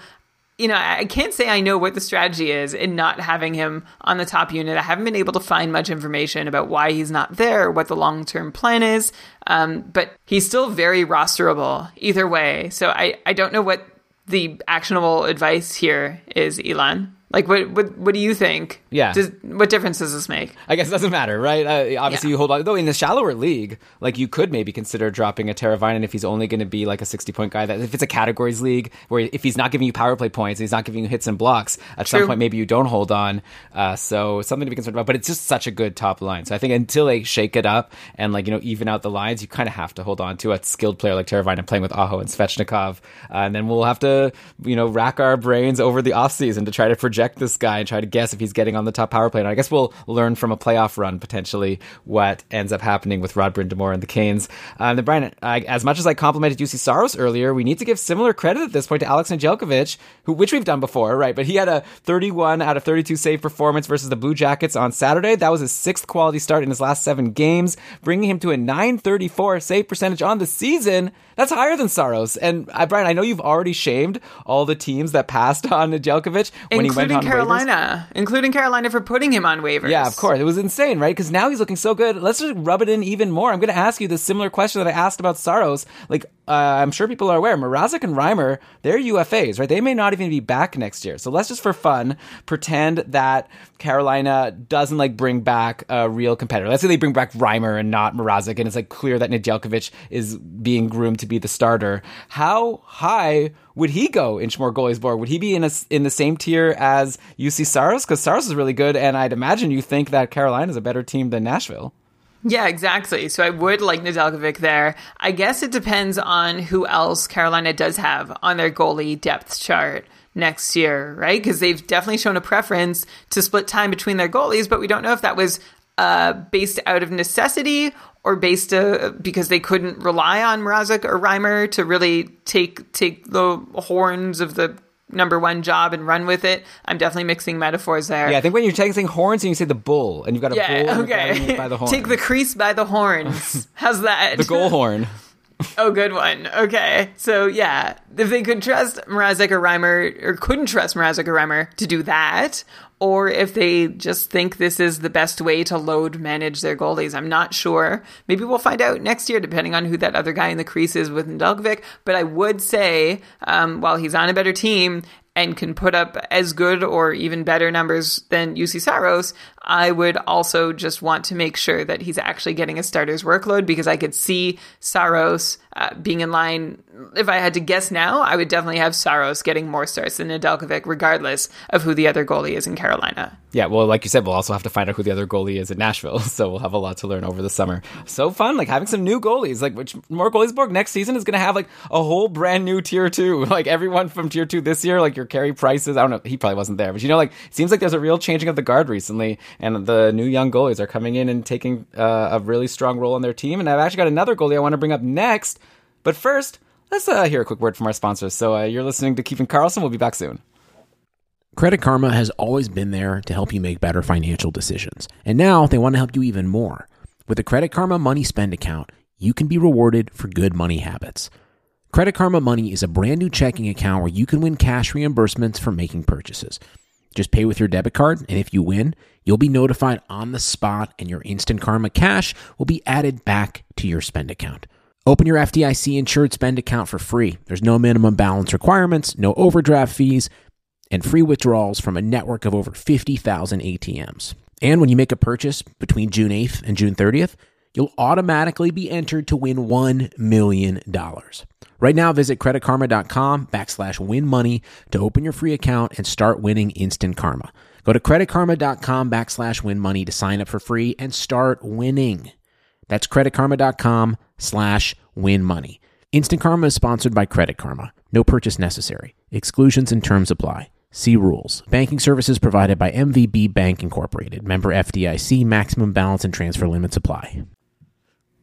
Speaker 2: you know, I can't say I know what the strategy is in not having him on the top unit. I haven't been able to find much information about why he's not there, what the long term plan is. Um, but he's still very rosterable either way. So I, I don't know what the actionable advice here is, Elon. Like, what what what do you think?
Speaker 1: Yeah.
Speaker 2: Does, what difference does this make?
Speaker 1: I guess it doesn't matter, right? Uh, obviously,
Speaker 2: Yeah.
Speaker 1: you hold on. Though in the shallower league, like you could maybe consider dropping a Teravainen if he's only going to be like a sixty-point guy. That if it's a categories league where if he's not giving you power play points, and he's not giving you hits and blocks. At some point, maybe you don't hold on. Uh, so something to be concerned about. But it's just such a good top line. So I think until they shake it up and like you know even out the lines, you kind of have to hold on to a skilled player like Teravainen playing with Aho and Svechnikov, uh, and then we'll have to you know rack our brains over the offseason to try to project this guy and try to guess if he's getting on the top power play. And I guess we'll learn from a playoff run potentially what ends up happening with Rod Brind'Amour and the Canes. Uh, and then Brian, I, as much as I complimented Juuse Saros earlier, we need to give similar credit at this point to Alex Nedeljkovic, who which we've done before, right? But he had a 31 out of 32 save performance versus the Blue Jackets on Saturday. That was his sixth quality start in his last seven games, bringing him to a 934 save percentage on the season. That's higher than Saros. And uh, Brian, I know you've already shamed all the teams that passed *laughs* on Nedeljkovic when he went
Speaker 2: including. Carolina, including Carolina for putting him on waivers.
Speaker 1: Yeah, of course. It was insane, right? Because now he's looking so good. Let's just rub it in even more. I'm going to ask you the similar question that I asked about Saros. Like, uh, I'm sure people are aware, Mrazek and Reimer, they're UFAs, right? They may not even be back next year. So let's just for fun pretend that Carolina doesn't like bring back a real competitor. Let's say they bring back Reimer and not Mrazek, and it's like clear that Nedeljkovic is being groomed to be the starter. How high would he go in board? Would he be in a, in the same tier as Juuse Saros? Because Saros is really good, and I'd imagine you think that Carolina is a better team than Nashville.
Speaker 2: Yeah, exactly. So I would like Nedeljkovic there. I guess it depends on who else Carolina does have on their goalie depth chart next year, right? Because they've definitely shown a preference to split time between their goalies, but we don't know if that was uh, based out of necessity or based uh, because they couldn't rely on Mrazek or Reimer to really take take the horns of the number one job and run with it. I'm definitely mixing metaphors there.
Speaker 1: Yeah, I think when you're taking horns and you say the bull, and you've got a bull
Speaker 2: Yeah,
Speaker 1: you're
Speaker 2: okay.
Speaker 1: by the horn. *laughs*
Speaker 2: Take the crease by the horns. *laughs* How's that?
Speaker 1: the goal horn. *laughs*
Speaker 2: Oh, good one. Okay. So, yeah, if they could trust Mrazek or Reimer, or couldn't trust Mrazek or Reimer to do that, or if they just think this is the best way to load manage their goalies, I'm not sure. Maybe we'll find out next year, depending on who that other guy in the crease is with Nedeljkovic. But I would say, um, while he's on a better team, and can put up as good or even better numbers than Juuse Saros, I would also just want to make sure that he's actually getting a starter's workload because I could see Saros uh, being in line. If I had to guess now, I would definitely have Saros getting more starts than Nedeljkovic, regardless of who the other goalie is in Carolina.
Speaker 1: Yeah, well, like you said, we'll also have to find out who the other goalie is in Nashville, *laughs* so we'll have a lot to learn over the summer. So fun, like having some new goalies, like which more goalies Borg next season is going to have like a whole brand new tier two, *laughs* like everyone from tier two this year, like your Carey Prices. I don't know, he probably wasn't there, but you know, like seems like there's a real changing of the guard recently, and the new young goalies are coming in and taking uh, a really strong role on their team. And I've actually got another goalie I want to bring up next, but first. Let's uh, hear a quick word from our sponsors. So, uh, you're listening to Keeping Karlsson. We'll be back soon.
Speaker 3: Credit Karma has always been there to help you make better financial decisions. And now they want to help you even more. With the Credit Karma Money Spend account, you can be rewarded for good money habits. Credit Karma Money is a brand new checking account where you can win cash reimbursements for making purchases. Just pay with your debit card, and if you win, you'll be notified on the spot, and your Instant Karma cash will be added back to your spend account. Open your FDIC insured spend account for free. There's no minimum balance requirements, no overdraft fees, and free withdrawals from a network of over 50,000 ATMs. And when you make a purchase between June 8th and June 30th, you'll automatically be entered to win $1 million. Right now, visit creditkarma.com backslash win money to open your free account and start winning instant karma. Go to creditkarma.com backslash win money to sign up for free and start winning. That's creditkarma.com slash win money. Instant Karma is sponsored by Credit Karma. No purchase necessary. Exclusions and terms apply. See rules. Banking services provided by MVB Bank Incorporated. Member FDIC. Maximum balance and transfer limits apply.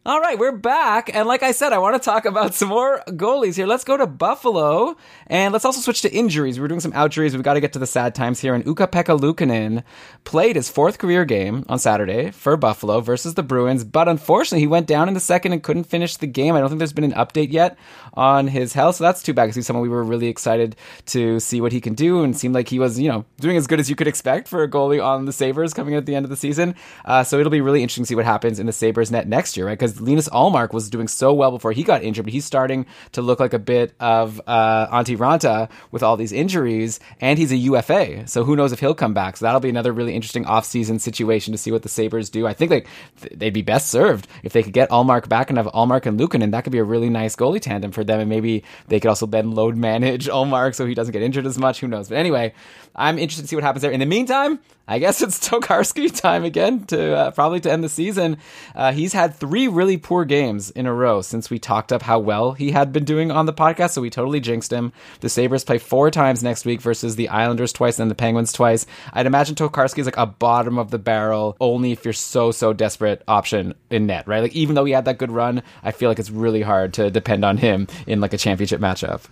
Speaker 1: All right, we're back. And like I said, I want to talk about some more goalies here. Let's go to Buffalo and let's also switch to injuries. We're doing some outjuries. We've got to get to the sad times here. And Ukko-Pekka Luukkonen played his fourth career game on Saturday for Buffalo versus the Bruins, but unfortunately he went down in the second and couldn't finish the game. I don't think there's been an update yet on his health, so that's too bad because he's someone we were really excited to see what he can do and seemed like he was, you know, doing as good as you could expect for a goalie on the Sabres coming at the end of the season. Uh, so it'll be really interesting to see what happens in the Sabres net next year, right? Because Linus Ullmark was doing so well before he got injured, but he's starting to look like a bit of uh, Antti Raanta with all these injuries, and he's a UFA. So who knows if he'll come back? So that'll be another really interesting offseason situation to see what the Sabres do. I think like they'd be best served if they could get Ullmark back and have Ullmark and Luukkonen. That could be a really nice goalie tandem for them, and maybe they could also then load manage *laughs* Ullmark so he doesn't get injured as much. Who knows? But anyway, I'm interested to see what happens there. In the meantime, I guess it's *laughs* Tokarski time again to uh, probably to end the season. Uh, he's had three really poor games in a row since we talked up how well he had been doing on the podcast, so we totally jinxed him. The Sabres play four times next week versus the Islanders twice and the Penguins twice. I'd imagine Tokarski is like a bottom of the barrel, only if you're so, so desperate option in net, right? Like, even though he had that good run, I feel like it's really hard to depend on him in like a championship matchup.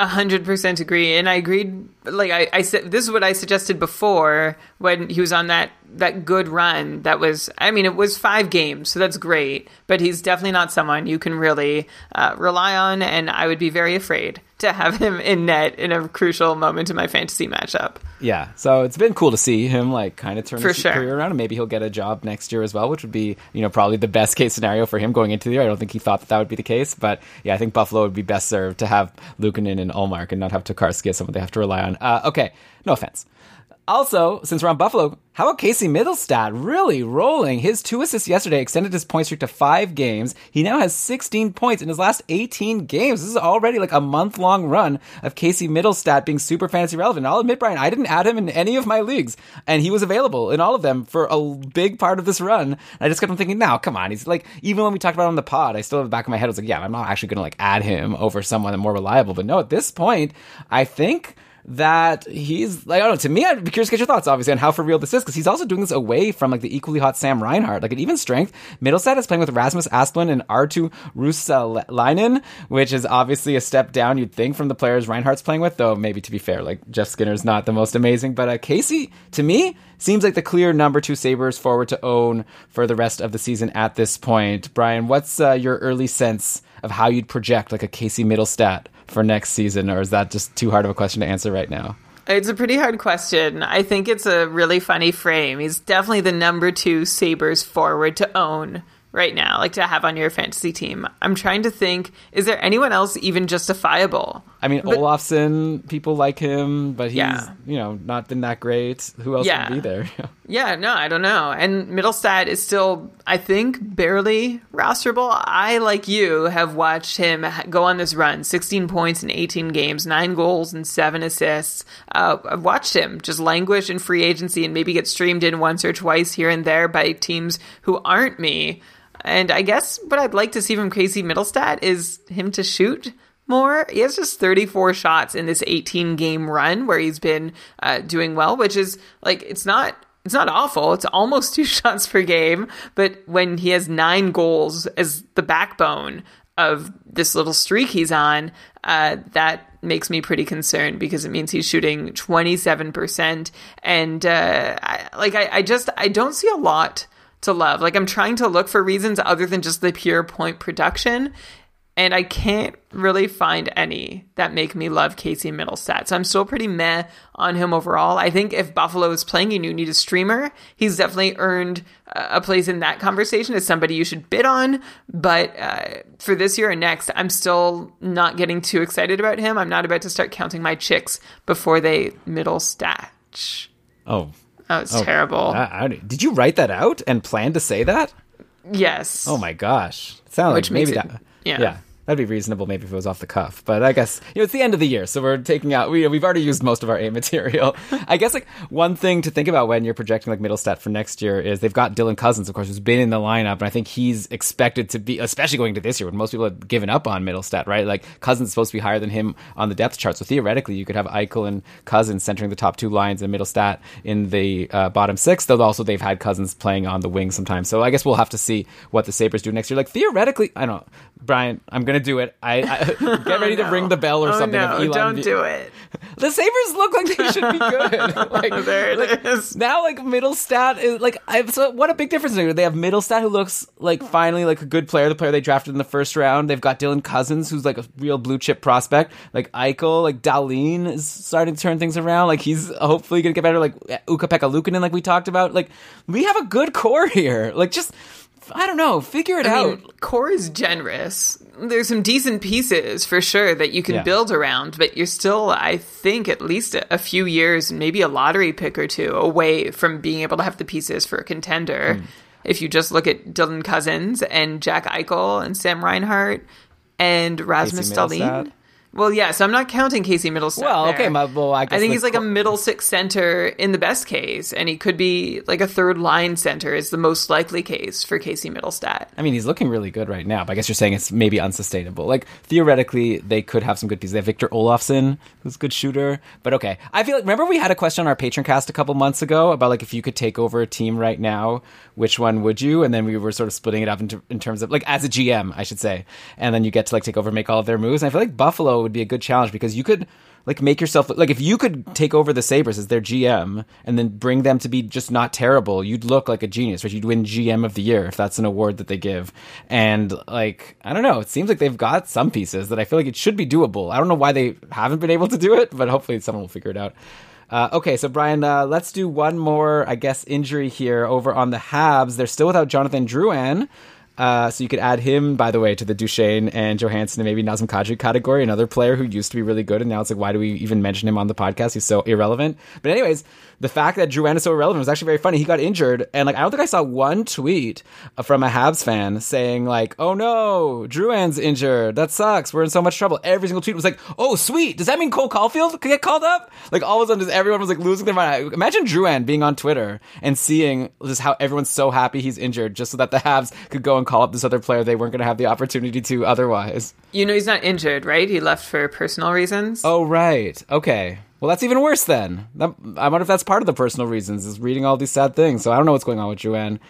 Speaker 2: A hundred percent agree, and I agreed. Like I, I said, this is what I suggested before when he was on that that good run. That was, I mean, it was five games, so that's great. But he's definitely not someone you can really uh, rely on, and I would be very afraid to have him in net in a crucial moment in my fantasy matchup.
Speaker 1: Yeah, so it's been cool to see him like kind of turn
Speaker 2: For
Speaker 1: his
Speaker 2: sure.
Speaker 1: career around, and maybe he'll get a job next year as well, which would be you know probably the best case scenario for him going into the year. I don't think he thought that that would be the case, but yeah, I think Buffalo would be best served to have Luukkonen and Ullmark and not have Tokarski as someone they have to rely on. Uh, okay, no offense. Also, since we're on Buffalo, how about Casey Mittelstadt really rolling? His two assists yesterday extended his point streak to five games. He now has 16 points in his last 18 games. This is already like a month long run of Casey Mittelstadt being super fantasy relevant. I'll admit, Brian, I didn't add him in any of my leagues, and he was available in all of them for a big part of this run. I just kept on thinking, now, come on. He's like, even when we talked about him on the pod, I still in the back of my head I was like, yeah, I'm not actually going to like add him over someone more reliable. But no, at this point, I think that he's like I don't know. To me, I'd be curious to get your thoughts, obviously, on how for real this is because he's also doing this away from like the equally hot Sam Reinhart. Like at even strength, Mittelstadt is playing with Rasmus Asplund and Arttu Ruotsalainen, which is obviously a step down. You'd think from the players Reinhart's playing with, though. Maybe to be fair, like Jeff Skinner's not the most amazing, but uh, Casey to me seems like the clear number two Sabres forward to own for the rest of the season at this point. Brian, what's uh, your early sense of how you'd project like a Casey Mittelstadt for next season, or is that just too hard of a question to answer right now?
Speaker 2: It's a pretty hard question. I think it's a really funny frame. He's definitely the number two Sabres forward to own right now, like to have on your fantasy team. I'm trying to think, is there anyone else even justifiable?
Speaker 1: I mean,
Speaker 2: But-
Speaker 1: Olofsson, people like him, but he's
Speaker 2: Yeah.
Speaker 1: you know not been that great. Who else
Speaker 2: Yeah.
Speaker 1: would be there? *laughs*
Speaker 2: Yeah, no, I don't know. And Mittelstadt is still, I think, barely rosterable. I, like you, have watched him go on this run 16 points in 18 games, nine goals, and seven assists. Uh, I've watched him just languish in free agency and maybe get streamed in once or twice here and there by teams who aren't me. And I guess what I'd like to see from Casey Mittelstadt is him to shoot more. He has just 34 shots in this 18 game run where he's been uh, doing well, which is like, it's not. It's not awful. It's almost *laughs* two shots per game. But when he has nine goals as the backbone of this little streak he's on, uh, that makes me pretty concerned because it means he's shooting 27%. And, uh, I, like, I, I just, I don't see a lot to love. Like, I'm trying to look for reasons other than just the pure point production and I can't really find any that make me love Casey Mittelstadt. So I'm still pretty meh on him overall. I think if Buffalo is playing and you need a streamer, he's definitely earned a place in that conversation as somebody you should bid on. But uh, for this year and next, I'm still not getting too excited about him. I'm not about to start counting my chicks before they Mittelstadt.
Speaker 1: oh,
Speaker 2: That was oh, terrible.
Speaker 1: I- I- did you write that out and plan to say that?
Speaker 2: yes.
Speaker 1: Oh my gosh, it sounds
Speaker 2: Which
Speaker 1: like maybe
Speaker 2: it-
Speaker 1: that.
Speaker 2: yeah.
Speaker 1: yeah. That'd be reasonable maybe if it was off the cuff, but I guess you know it's the end of the year, so we're taking out. We we've already used most of our A material. *laughs* I guess like one thing to think about when you're projecting like Mittelstadt for next year is they've got Dylan Cozens, of course, who's been in the lineup, and I think he's expected to be, especially going to this year when most people have given up on Mittelstadt, right? Like Cozens is supposed to be higher than him on the depth chart, so theoretically you could have Eichel and Cozens centering the top two lines, and Mittelstadt in the uh, bottom six. Though also they've had Cozens playing on the wing sometimes, so I guess we'll have to see what the Sabres do next year. Like theoretically, I don't. know. Brian, I'm gonna do it. I, I *laughs* get ready oh, to ring the bell or
Speaker 2: Oh
Speaker 1: something.
Speaker 2: no! Don't
Speaker 1: be-
Speaker 2: do it. *laughs*
Speaker 1: The Sabres look like they should be good. *laughs* like,
Speaker 2: There it
Speaker 1: like,
Speaker 2: is.
Speaker 1: Now, like Mittelstadt is like I've so what a big difference they They have Mittelstadt who looks like finally like a good player, the player they drafted in the first round. They've got Dylan Cozens who's like a real blue chip prospect. Like Eichel, like Dahlin is starting to turn things around. Like he's hopefully gonna get better. Like Ukko-Pekka Luukkonen, like we talked about. Like we have a good core here. Like just I don't know, figure it
Speaker 2: I
Speaker 1: out.
Speaker 2: mean, core is generous. There's some decent pieces for sure that you can
Speaker 1: Yeah.
Speaker 2: build around, but you're still, I think, at least a, a few years, maybe a lottery pick or two away from being able to have the pieces for a contender.
Speaker 1: Hmm.
Speaker 2: If you just look at Dylan Cozens and Jack Eichel and Sam Reinhart and Rasmus. Dahlin. Well, yeah, so I'm not counting Casey Mittelstadt.
Speaker 1: Well,
Speaker 2: there.
Speaker 1: okay, my- well, I guess
Speaker 2: think he's like a middle six center in the best case, and he could be like a third line center is the most likely case for Casey Mittelstadt.
Speaker 1: I mean, he's looking really good right now, but I guess you're saying it's maybe unsustainable. Like theoretically, they could have some good pieces. They have Victor Olofsson, who's a good shooter. But okay, I feel like remember we had a question on our Patreon cast a couple months ago about like if you could take over a team right now, which one would you? And then we were sort of splitting it up into, in terms of like as a GM, I should say, and then you get to like take over, make all of their moves. And I feel like Buffalo would be a good challenge because you could like make yourself like if you could take over the Sabres as their GM and then bring them to be just not terrible, you'd look like a genius, right? You'd win GM of the year if that's an award that they give. And like I don't know, it seems like they've got some pieces that I feel like it should be doable. I don't know why they haven't been able to do it, but hopefully someone will figure it out. Uh, okay, so Brian, uh, let's do one more, I guess, injury here over on the Habs. They're still without Jonathan Drouin. Uh, so you could add him, by the way, to the Duchene and Johansen and maybe Nazem Kadri category, another player who used to be really good, and now it's like, why do we even mention him on the podcast? He's so irrelevant. But anyways, the fact that Drouin is so irrelevant was actually very funny. He got injured, and like I don't think I saw one tweet from a Habs fan saying like, "Oh no, Drouin's injured. That sucks. We're in so much trouble." Every single tweet was like, "Oh sweet, does that mean Cole Caufield could get called up?" Like all of a sudden, just everyone was like losing their mind. Imagine Drouin being on Twitter and seeing just how everyone's so happy he's injured, just so that the Habs could go and call up this other player they weren't going to have the opportunity to otherwise.
Speaker 2: You know he's not injured, right? He left for personal reasons.
Speaker 1: Oh right, okay. Well, that's even worse then. That, I wonder if that's part of the personal reasons, is reading all these sad things. So I don't know what's going on with Drouin.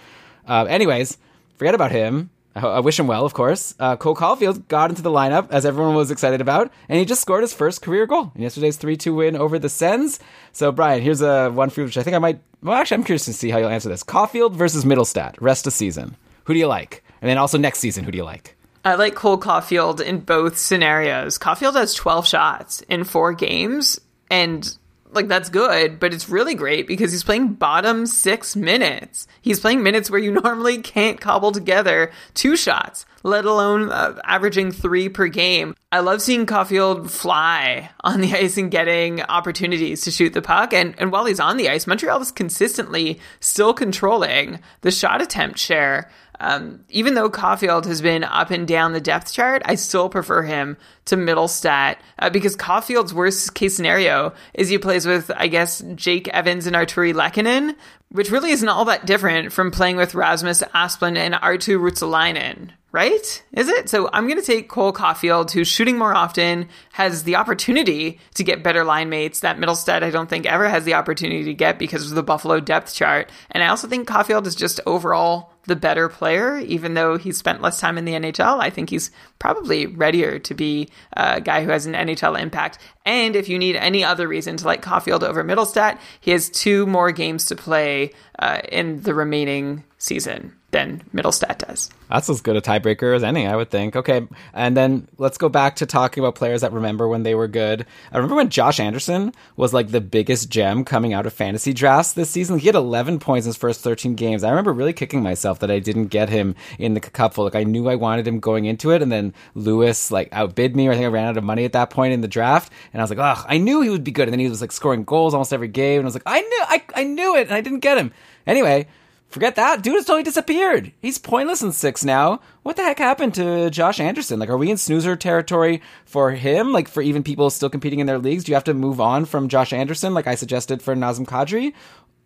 Speaker 1: Uh, anyways, forget about him. I, I wish him well, of course. Uh, Cole Caufield got into the lineup, as everyone was excited about, and he just scored his first career goal in yesterday's 3 2 win over the Sens. So, Brian, here's a one for you, which I think I might. Well, actually, I'm curious to see how you'll answer this. Caufield versus Mittelstadt, rest of season. Who do you like? And then also next season, who do you like?
Speaker 2: I like Cole Caufield in both scenarios. Caufield has 12 shots in four games, and like that's good, but it's really great because he's playing bottom six minutes. He's playing minutes where you *laughs* normally can't cobble together two shots, let alone uh, averaging three per game. I love seeing Caufield fly on the *laughs* ice and getting opportunities to shoot the puck. And, and while he's on the ice, Montreal is consistently still controlling the shot attempt share. Um, even though Caufield has been up and down the depth chart, I still prefer him to Mittelstadt uh, because Caufield's worst case scenario is he plays with, I guess, Jake Evans and Artturi Lehkonen, which really isn't all that different from playing with Rasmus Asplund and Arttu Ruotsalainen, right? Is it? So I'm going to take Cole Caufield, who's shooting more often, has the opportunity to get better line mates that Mittelstadt I don't think ever has the opportunity to get because of the Buffalo depth chart. And I also think Caufield is just overall the better player, even though he's spent less time in the NHL. I think he's probably readier to be a guy who has an NHL impact. And if you need any other reason to like Caufield over Mittelstadt, he has two more games to play uh, in the remaining season than Mittelstadt does.
Speaker 1: That's as good a tiebreaker as any, I would think. Okay, and then let's go back to talking about players that remember when they were good. I remember when Josh Anderson was like the biggest gem coming out of fantasy drafts this season. He had 11 points in his first 13 games. I remember really kicking myself that I didn't get him in the cupful. Like I knew I wanted him going into it, and then Lewis like outbid me, or I think I ran out of money at that point in the draft, and I was like, ugh, I knew he would be good. And then he was like scoring goals almost every game, and I was like, I knew, I, I knew it, and I didn't get him. Anyway, Forget that. Dude has totally disappeared. He's pointless in six now. What the heck happened to Josh Anderson? Like, are we in snoozer territory for him? Like, for even people still competing in their leagues? Do you have to move on from Josh Anderson, like I suggested for Nazem Kadri?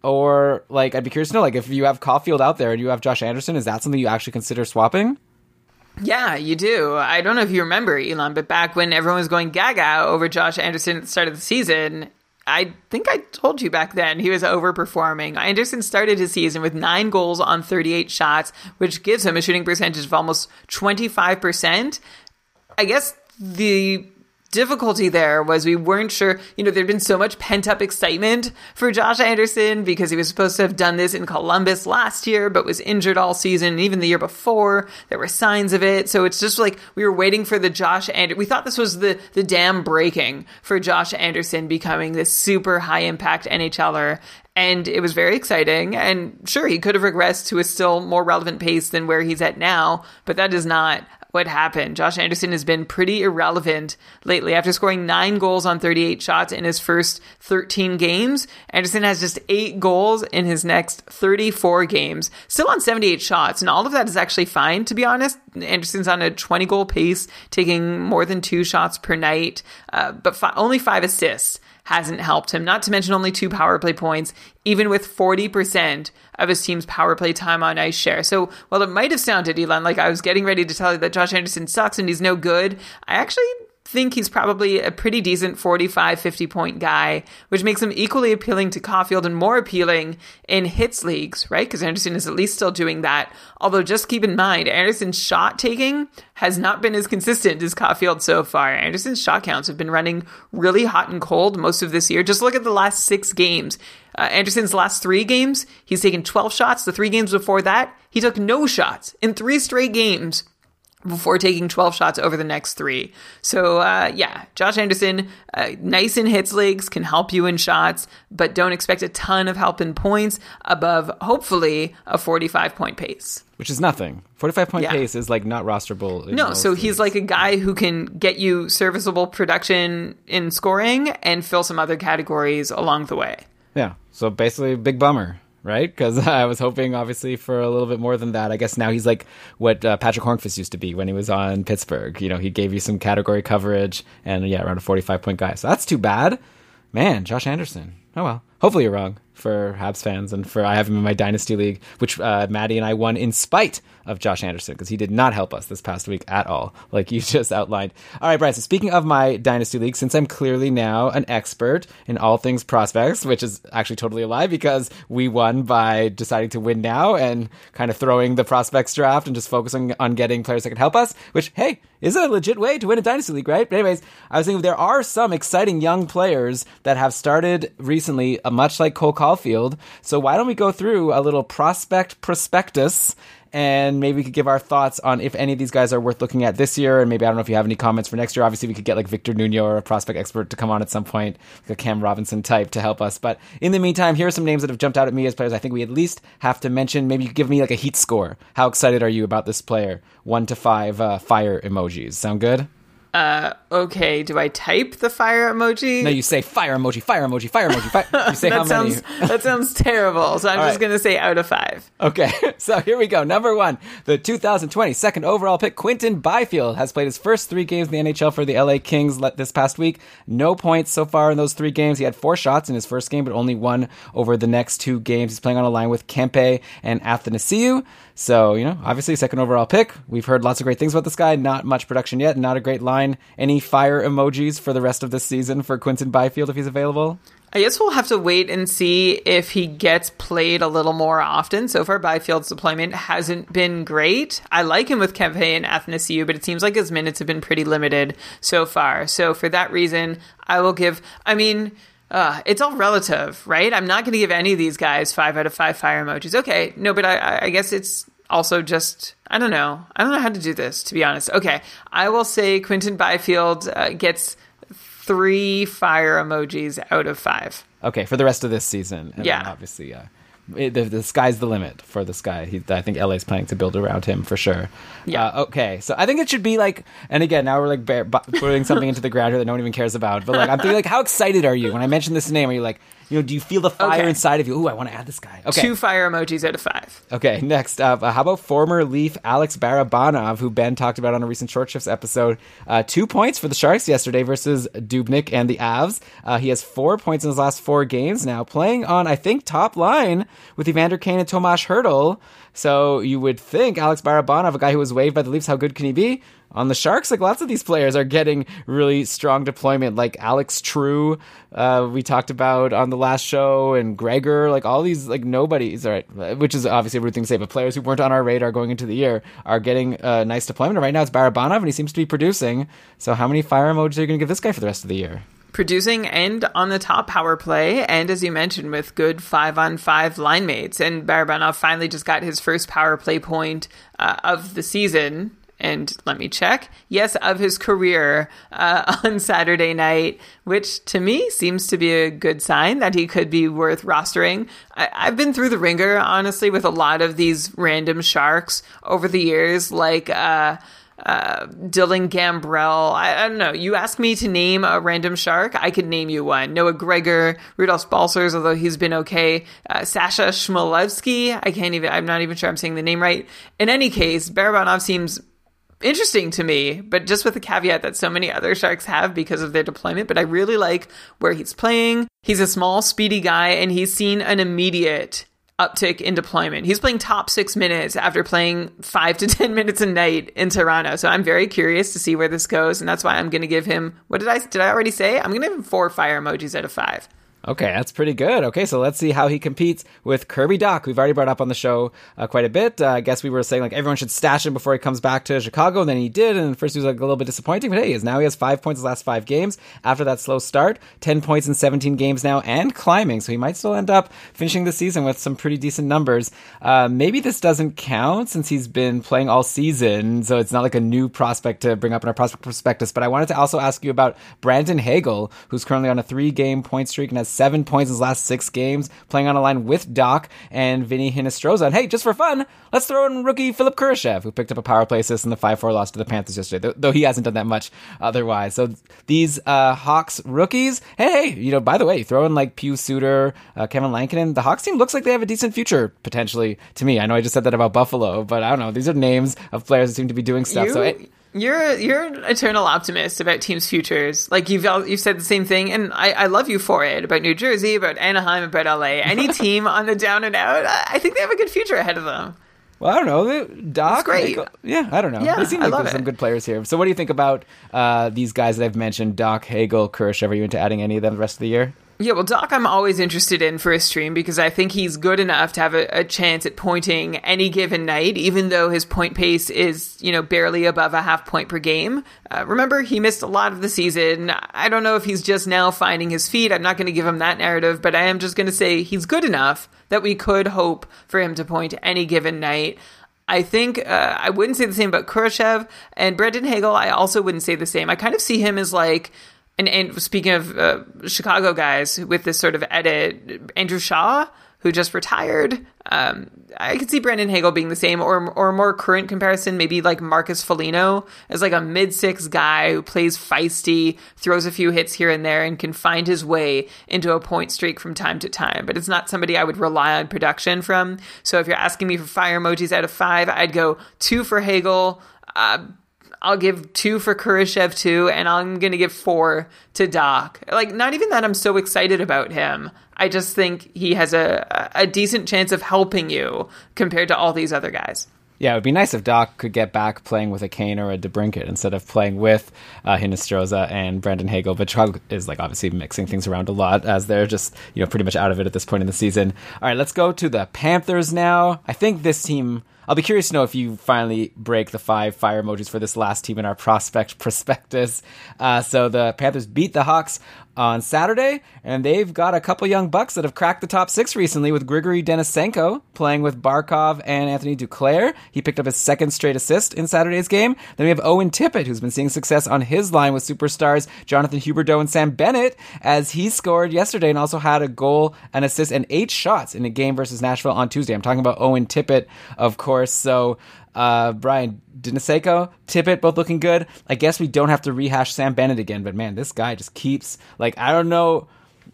Speaker 1: Or, like, I'd be curious to know, like, if you have Caufield out there and you have Josh Anderson, is that something you actually consider swapping?
Speaker 2: Yeah, you do. I don't know if you remember, Elon, but back when everyone was going gaga over Josh Anderson at the start of the season, I think I told you back then he was overperforming. Anderson started his season with nine goals on 38 shots, which gives him a shooting percentage of almost 25%. I guess the difficulty there was we weren't sure, you know, there'd been so much pent up excitement for Josh Anderson because he was supposed to have done this in Columbus last year, but was injured all season. And even the year before, there were signs of it. So it's just like we were waiting for the Josh Anderson. We thought this was the, the dam breaking for Josh Anderson becoming this super high impact NHLer. And it was very exciting. And sure, he could have regressed to a still more relevant pace than where he's at now, but that is not what happened. Josh Anderson has been pretty irrelevant lately. After scoring nine goals on 38 shots in his first 13 games, Anderson has just eight goals in his next 34 games, still on 78 shots. And all of that is actually fine, to be honest. Anderson's on a 20 goal pace, taking more than two shots per night, uh, but fi- only five assists hasn't helped him. Not to mention only two power play points, even with 40% of his team's power play time on ice share. So while it might have sounded, Elon, like I was getting ready to tell you that Josh Anderson sucks and he's no good, I actually think he's probably a pretty decent 45, 50 point guy, which makes him equally appealing to Caufield and more appealing in hits leagues, right? Because Anderson is at least still doing that. Although just keep in mind, Anderson's shot taking has not been as consistent as Caufield so far. Anderson's shot counts have been running really hot and cold most of this year. Just look at the last six games. Uh, Anderson's last three games, he's taken 12 shots. The three games before that, he took no shots in three straight games before taking 12 shots over the next three. So, uh, yeah, Josh Anderson, uh, nice in hits leagues, can help you in shots, but don't expect a ton of help in points above, hopefully, a 45 point pace.
Speaker 1: Which is nothing. 45 point
Speaker 2: Yeah.
Speaker 1: pace is like not rosterable.
Speaker 2: No, so
Speaker 1: leagues.
Speaker 2: he's like a guy who can get you serviceable production in scoring and fill some other categories along the way.
Speaker 1: Yeah. So basically, big bummer, right? Because *laughs* I was hoping, obviously, for a little bit more than that. I guess now he's like what uh, Patrick Hornqvist used to be when he was on Pittsburgh. You know, he gave you some category coverage and, yeah, around a 45 point guy. So that's too bad. Man, Josh Anderson. Oh, well. Hopefully you're wrong. for Habs fans, and for I have him in my dynasty league, which uh, Maddie and I won in spite of Josh Anderson because he did not help us this past week at all, like you *laughs* just outlined. All right, Brian. So speaking of my dynasty league, since I'm clearly now an expert in all things prospects, which is actually totally a lie because we won by deciding to win now and kind of throwing the prospects draft and just focusing on getting players that can help us. Which hey, is a legit way to win a dynasty league, right? But anyways, I was thinking there are some exciting young players that have started recently, uh, much like Cole Caufield. So why don't we go through a little prospect prospectus and maybe we could give our thoughts on if any of these guys are worth looking at this year. And maybe I don't know if you have any comments for next year. Obviously, we could get like Victor Nuno or a prospect expert to come on at some point, like a Cam Robinson type to help us. But in the meantime, here are some names that have jumped out at me as players I think we at least have to mention. Maybe you give me like a heat score. How excited are you about this player? One to five uh, fire emojis. Sound good?
Speaker 2: Uh, okay, do I type the fire emoji?
Speaker 1: No, you say fire emoji, fire emoji, fire emoji. Fire. You *laughs* say
Speaker 2: that
Speaker 1: how many?
Speaker 2: sounds that sounds terrible. So I'm
Speaker 1: All
Speaker 2: just
Speaker 1: right.
Speaker 2: gonna say out of five.
Speaker 1: Okay, *laughs* so here we go. Number one, the 2020 second overall pick, Quinton Byfield, has played his first three games in the NHL for the LA Kings this past week. No points so far in those three games. He had four shots in his first game, but only one over the next two games. He's playing on a line with Kempe and Athanasiou. So, you know, obviously, second overall pick. We've heard lots of great things about this guy. Not much production yet, not a great line. Any fire emojis for the rest of this season for Quinton Byfield if he's available?
Speaker 2: I guess we'll have to wait and see if he gets played a little more often. So far, Byfield's deployment hasn't been great. I like him with Kempe and Athanasiou, but it seems like his minutes have been pretty limited so far. So for that reason, I will give. I mean. Uh, it's all relative, right? I'm not going to give any of these guys five out of five fire emojis. Okay, no, but I- I, guess it's also just I don't know. I don't know how to do this to be honest. Okay, I will say Quinton Byfield uh, gets three fire emojis out of five.
Speaker 1: Okay, for the rest of this season. And
Speaker 2: Yeah.
Speaker 1: obviously, uh, it, the, the sky's the limit for this guy. He, I think LA's planning to build around him for sure.
Speaker 2: Yeah.
Speaker 1: Uh, okay, so I think it should be like, and again, now we're like bear, putting something into the ground here that no one even cares about. But like, I'm thinking, like, how excited are you when I mention this name? Are you like, you know, do you feel the fire
Speaker 2: Okay.
Speaker 1: inside of you? Ooh, I want to add this guy. Okay.
Speaker 2: Two fire emojis out of five.
Speaker 1: Okay, next up, uh, how about former Leaf Alex Barabanov, who Ben talked about on a recent Short Shifts episode? Uh, two points for the Sharks yesterday versus Dubnyk and the Avs. Uh, he has four points in his last four games now, playing on, I think, top line with Evander Kane and Tomas Hertl. So you would think Alex Barabanov, a guy who was waived by the Leafs, how good can he be? On the Sharks, like lots of these players are getting really strong deployment, like Alex True, uh, we talked about on the last show, and Gregor, like all these, like nobodies, right, which is obviously a rude thing to say, but players who weren't on our radar going into the year are getting uh, nice deployment. Right now it's Barabanov, and he seems to be producing. So how many fire emojis are you going to give this guy for the rest of the year?
Speaker 2: producing and on the top power play, and as you mentioned, with good five on five line mates. And Barabanov finally just got his first power play point uh, of the season. And let me check. Yes, of his career uh, *laughs* on Saturday night, which to me seems to be a good sign that he could be worth rostering. I- I've been through the ringer, honestly, with a lot of these random sharks over the years, like. Uh, uh, Dylan Gambrell. I, I don't know. You ask me to name a random shark, I could name you one. Noah Gregor, Rudolfs Balcers, although he's been okay. Uh, Sasha Chmelevski. I can't even. I'm not even sure I'm saying the name right. In any case, Barabanov seems interesting to me, but just with the caveat that so many other sharks have because of their deployment. But I really like where he's playing. He's a small, speedy guy, and he's seen an immediate uptick in deployment. He's playing top six minutes after playing five to *laughs* 10 minutes a night in Toronto. So I'm very curious to see where this goes. And that's why I'm going to give him, what did I, did I already say? I'm going to give him four fire emojis out of five.
Speaker 1: Okay, that's pretty good. Okay, so let's see how he competes with Kirby Dach. We've already brought up on the show uh, quite a bit. Uh, I guess we were saying like everyone should stash him before he comes back to Chicago, and then he did. And at first he was like a little bit disappointing, but hey, is now he has five points his last five games after that slow start. Ten points in seventeen games now, and climbing. So he might still end up finishing the season with some pretty decent numbers. Uh, maybe this doesn't count since he's been playing all season, so it's not like a new prospect to bring up in our prospect prospectus. But I wanted to also ask you about Brandon Hagel, who's currently on a three-game point streak and has seven points in his last six games, playing on a line with Dach and Vinnie Hinostroza. And hey, just for fun, let's throw in rookie Philipp Kurashev, who picked up a power play assist in the 5-4 loss to the Panthers yesterday, though, he hasn't done that much otherwise. So these uh, Hawks rookies, hey, you know, by the way, throw in like Pius Suter, uh, Kevin Lankinen. The Hawks team looks like they have a decent future potentially to me. I know I just said that about Buffalo, but I don't know. These are names of players that seem to be doing stuff.
Speaker 2: You,
Speaker 1: so it,
Speaker 2: You're you're an eternal optimist about teams' futures. Like you've you've said the same thing, and I, I love you for it about New Jersey, about Anaheim, about LA. Any *laughs* team on the down and out, I think they have a good future ahead of them.
Speaker 1: Well, I don't know. Dach,
Speaker 2: That's great.
Speaker 1: Yeah, I don't know.
Speaker 2: Yeah,
Speaker 1: they seem
Speaker 2: I
Speaker 1: like
Speaker 2: love
Speaker 1: there's some good players here. So, what do you think about uh, these guys that I've mentioned? Dach, Hagel, Kirsch. Are you into adding any of them the rest of the year?
Speaker 2: Yeah, well, Dach, I'm always interested in for a stream because I think he's good enough to have a, a chance at pointing any given night, even though his point pace is, you know, barely above a half point per game. Uh, remember, he missed a lot of the season. I don't know if he's just now finding his feet. I'm not going to give him that narrative, but I am just going to say he's good enough that we could hope for him to point any given night. I think uh, I wouldn't say the same about Kurashev and Brandon Hagel. I also wouldn't say the same. I kind of see him as like, and, and speaking of uh, Chicago guys with this sort of edit, Andrew Shaw, who just retired. Um, I could see Brandon Hagel being the same, or or more current comparison, maybe like Marcus Foligno as like a mid six guy who plays feisty, throws a few hits here and there, and can find his way into a point streak from time to time. But it's not somebody I would rely on production from. So if you're asking me for fire emojis out of five, I'd go two for Hagel. Uh, I'll give two for Kurashev too, and I'm gonna give four to Dach. Like, not even that I'm so excited about him. I just think he has a a decent chance of helping you compared to all these other guys.
Speaker 1: Yeah, it would be nice if Dach could get back playing with a Kane or a DeBrincat instead of playing with uh, Hinostroza and Brandon Hagel. But Chicago is like obviously mixing things around a lot as they're just you know pretty much out of it at this point in the season. All right, let's go to the Panthers now. I think this team. I'll be curious to know if you finally break the five fire emojis for this last team in our prospect *laughs* prospectus. Uh, so the Panthers beat the Hawks on Saturday, and they've got a couple young bucks that have cracked the top six recently with Grigory Denisenko playing with Barkov and Anthony Duclair. He picked up his second straight assist in Saturday's game. Then we have Owen Tippett, who's been seeing success on his line with superstars Jonathan Huberdeau and Sam Bennett, as he scored yesterday and also had a goal, an assist, and eight shots in a game versus Nashville on Tuesday. I'm talking about Owen Tippett, of course. So, uh, Brian, Denisenko, Tippett, both looking good. I guess we don't have to rehash Sam Bennett again, but man, this guy just keeps like I don't know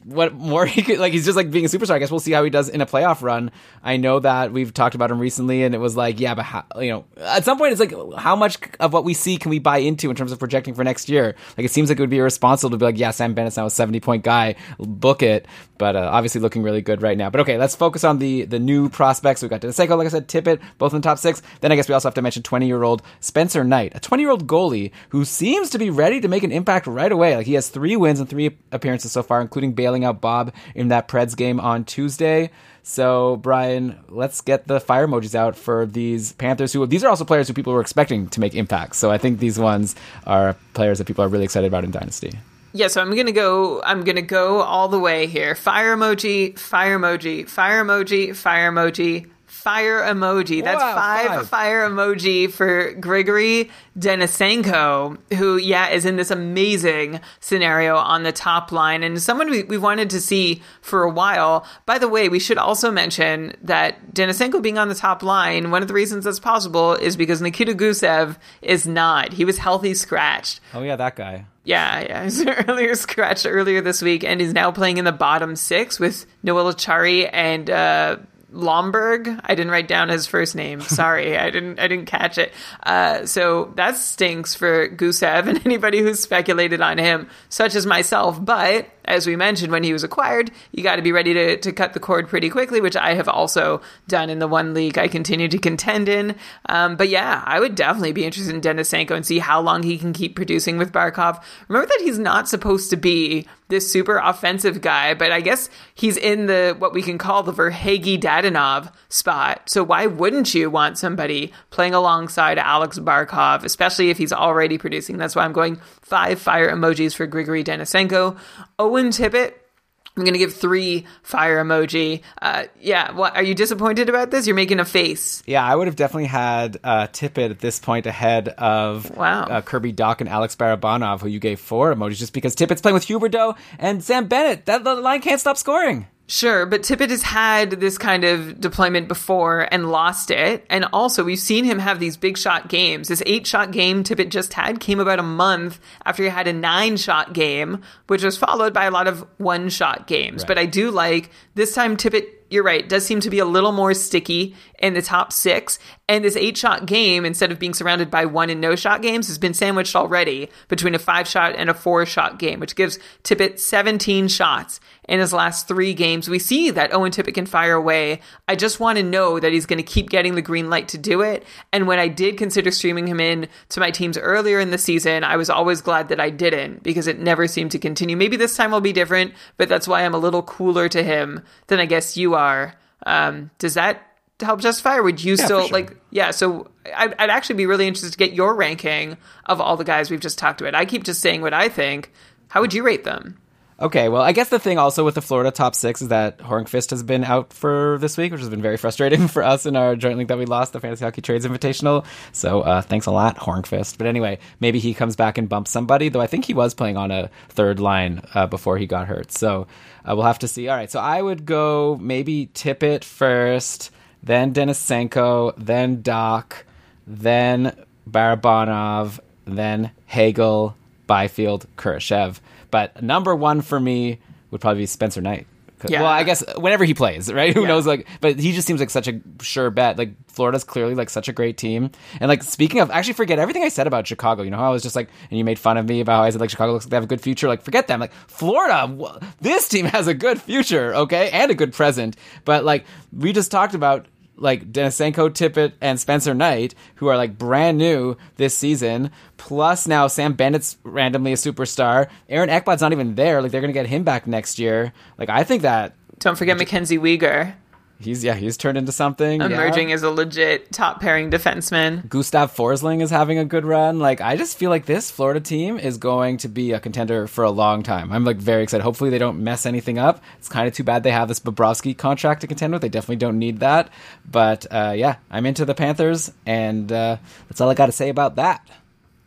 Speaker 1: what more he could like he's just like being a superstar. I guess we'll see how he does in a playoff run. I know that we've talked about him recently and it was like, yeah, but how, you know, at some point it's like how much of what we see can we buy into in terms of projecting for next year? Like it seems like it would be irresponsible to be like, yeah, Sam Bennett's now a 70 point guy, book it, but uh, obviously looking really good right now. But okay, let's focus on the the new prospects. We've got Denisenko, like I said, Tippett, both in the top 6. Then I guess we also have to mention 20-year-old Spencer Knight, a 20-year-old goalie who seems to be ready to make an impact right away. Like he has 3 wins and 3 appearances so far, including bailing out Bob in that Preds game on Tuesday. So, Brian, let's get the fire emojis out for these Panthers who these are also players who people were expecting to make impacts. So I think these ones are players that people are really excited about in Dynasty.
Speaker 2: Yeah, so I'm gonna go. I'm gonna go all the way here. Fire emoji, fire emoji, fire emoji, fire emoji, fire emoji. That's
Speaker 1: Wow,
Speaker 2: five,
Speaker 1: five.
Speaker 2: fire emoji for Grigory Denisenko, who yeah is in this amazing scenario on the top line and someone we, we wanted to see for a while. By the way, we should also mention that Denisenko being on the top line. One of the reasons that's possible is because Nikita Gusev is not. He was healthy scratched.
Speaker 1: Oh yeah, that guy.
Speaker 2: Yeah, yeah. *laughs* He's earlier scratched earlier this week, and he's now playing in the bottom six with Noel Acciari and uh, Lomberg. I didn't write down his first name. Sorry, I didn't. I didn't catch it. Uh, so that stinks for Gusev and *laughs* anybody who's speculated on him, such as myself. But as we mentioned, when he was acquired, you got to be ready to, to cut the cord pretty quickly, which I have also done in the one league I continue to contend in. Um, but yeah, I would definitely be interested in Denisenko and see how long he can keep producing with Barkov. Remember that he's not supposed to be this super offensive guy, but I guess he's in the what we can call the Verhaeghe Dadonov spot. So why wouldn't you want somebody playing alongside Alex Barkov, especially if he's already producing? That's why I'm going five fire emojis for Grigory Denisenko. Owen Tippett, I'm gonna give three fire emoji. Uh, yeah, what are you disappointed about this? You're making a face.
Speaker 1: Yeah, I would have definitely had uh, Tippett at this point ahead of
Speaker 2: Wow.
Speaker 1: uh, Kirby Dach and Alex Barabanov, who you gave four emojis, just because Tippett's playing with Huberdeau and Sam Bennett. That the line can't stop scoring.
Speaker 2: Sure, but Tippett has had this kind of deployment before and lost it. And also, we've seen him have these big shot games. This eight shot game Tippett just had came about a month after he had a nine shot game, which was followed by a lot of one shot games. But I do like this time Tippett, you're right, does seem to be a little more sticky in the top six. And this eight shot game, instead of being surrounded by one and no shot games, has been sandwiched already between a five shot and a four shot game, which gives Tippett 17 shots in his last three games. We see that Owen Tippett can fire away. I just want to know that he's going to keep getting the green light to do it. And when I did consider streaming him in to my teams earlier in the season, I was always glad that I didn't because it never seemed to continue. Maybe this time will be different, but that's why I'm a little cooler to him than I guess you are. Um, does that help justify or would you still
Speaker 1: sure.
Speaker 2: like yeah so I'd, I'd actually be really interested to get your ranking of all the guys we've just talked about i keep just saying what i think how would you rate them
Speaker 1: Okay, well, I guess the thing also with the Florida top six is that Hornqvist has been out for this week, which has been very frustrating *laughs* for us in our joint league that we lost, the Fantasy Hockey Trades Invitational. So uh, thanks a lot, Hornqvist. But anyway, maybe he comes back and bumps somebody, though I think he was playing on a third line uh, before he got hurt. So uh, we'll have to see. All right, so I would go maybe Tippett first, then Denisenko, then Dach, then Barabanov, then Hagel, Byfield, Kurashev. But number one for me would probably be Spencer Knight.
Speaker 2: Yeah.
Speaker 1: Well, I guess whenever he plays, right? *laughs* Who
Speaker 2: Yeah.
Speaker 1: knows? Like, but he just seems like such a sure bet. Like Florida's clearly like such a great team. And like speaking of, actually forget everything I said about Chicago. You know how I was just like, and you made fun of me about how I said like Chicago looks like they have a good future. Like forget them. Like Florida, this team *laughs* has a good future, okay, and a good present. But like we just talked about like Denisenko, Tippett, and Spencer Knight, who are like brand new this season. Plus now Sam Bennett's randomly a superstar. Aaron Ekblad's not even there. Like they're gonna get him back next year. Like I think that
Speaker 2: don't forget mackenzie Weegar
Speaker 1: he's yeah he's turned into something. yeah.
Speaker 2: emerging as a legit top pairing defenseman
Speaker 1: Gustav Forsling is having a good run. Like I just feel like this Florida team is going to be a contender for a long time. I'm like very excited. Hopefully they don't mess anything up. It's kind of too bad they have this Bobrovsky contract to contend with. They definitely don't need that. But uh, yeah, I'm into the Panthers, and uh, that's all I got to say about that.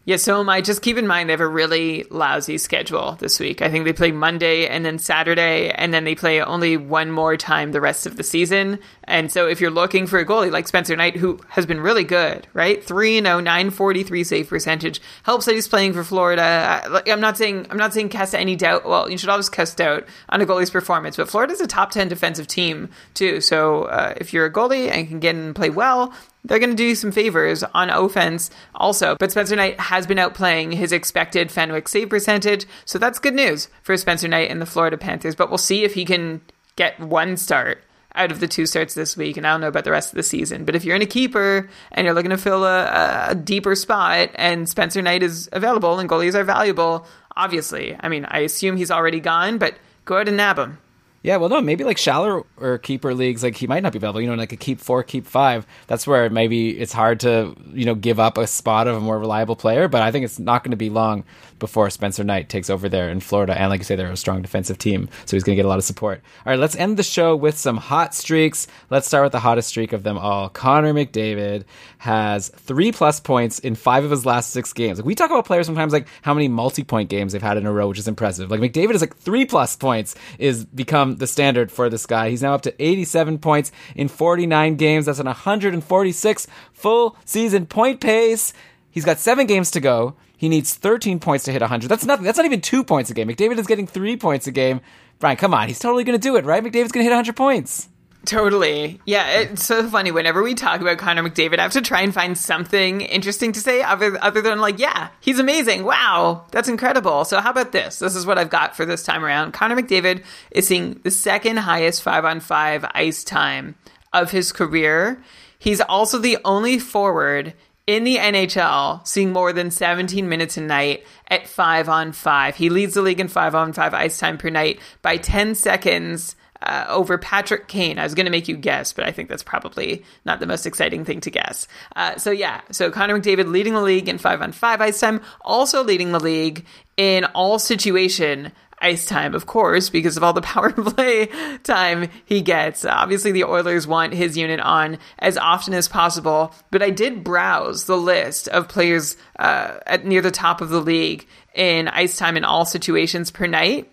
Speaker 2: Yeah, so am I. Just keep in mind they have a really lousy schedule this week. I think they play Monday and then Saturday, and then they play only one more time the rest of the season. And so if you're looking for a goalie like Spencer Knight, who has been really good, right? 3 0, 943 save percentage, helps that he's playing for Florida. Uh, I'm not saying I'm not saying cast any doubt. Well, you should always cast doubt on a goalie's performance, but Florida's a top 10 defensive team too. So uh, if you're a goalie and can get in and play well, they're going to do some favors on offense also. But Spencer Knight has been outplaying his expected Fenwick save percentage, so that's good news for Spencer Knight and the Florida Panthers. But we'll see if he can get one start out of the two starts this week, and I don't know about the rest of the season. But if you're in a keeper and you're looking to fill a, a deeper spot, and Spencer Knight is available and goalies are valuable, obviously, I mean, I assume he's already gone, but go ahead and nab him.
Speaker 1: Yeah, well, no, maybe like shallow or keeper leagues, like he might not be available. You know, like a keep four, keep five. That's where maybe it's hard to you know give up a spot of a more reliable player. But I think it's not going to be long before Spencer Knight takes over there in Florida. And like you say, they're a strong defensive team, so he's going to get a lot of support. All right, let's end the show with some hot streaks. Let's start with the hottest streak of them all. Connor McDavid has three plus points in five of his last six games. Like we talk about players sometimes like how many multi-point games they've had in a row, which is impressive. Like McDavid is like three plus points is become the standard for this guy. He's now up to 87 points in 49 games. That's an 146 full season point pace. He's got seven games to go. He needs 13 points to hit 100. That's nothing. That's not even two points a game. McDavid is getting three points a game. Brian, come on. He's totally going to do it, right? McDavid's going to hit 100 points.
Speaker 2: Totally. Yeah, it's so funny. Whenever we talk about Connor McDavid, I have to try and find something interesting to say other, other than, like, yeah, he's amazing. Wow, that's incredible. So, how about this? This is what I've got for this time around. Connor McDavid is seeing the second highest five on five ice time of his career. He's also the only forward in the NHL seeing more than 17 minutes a night at five on five. He leads the league in five on five ice time per night by 10 seconds uh, over Patrick Kane. I was going to make you guess, but I think that's probably not the most exciting thing to guess. Uh, so yeah, so Connor McDavid leading the league in five on five ice time, also leading the league in all situation ice time, of course, because of all the *laughs* power play time he gets. Obviously, the Oilers want his unit on as often as possible, but I did browse the list of players uh, at near the top of the league in ice time in all situations per night.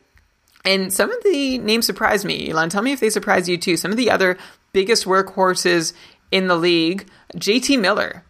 Speaker 2: And some of the names surprised me. Elon, tell me if they surprise you too. Some of the other biggest workhorses in the league, JT Miller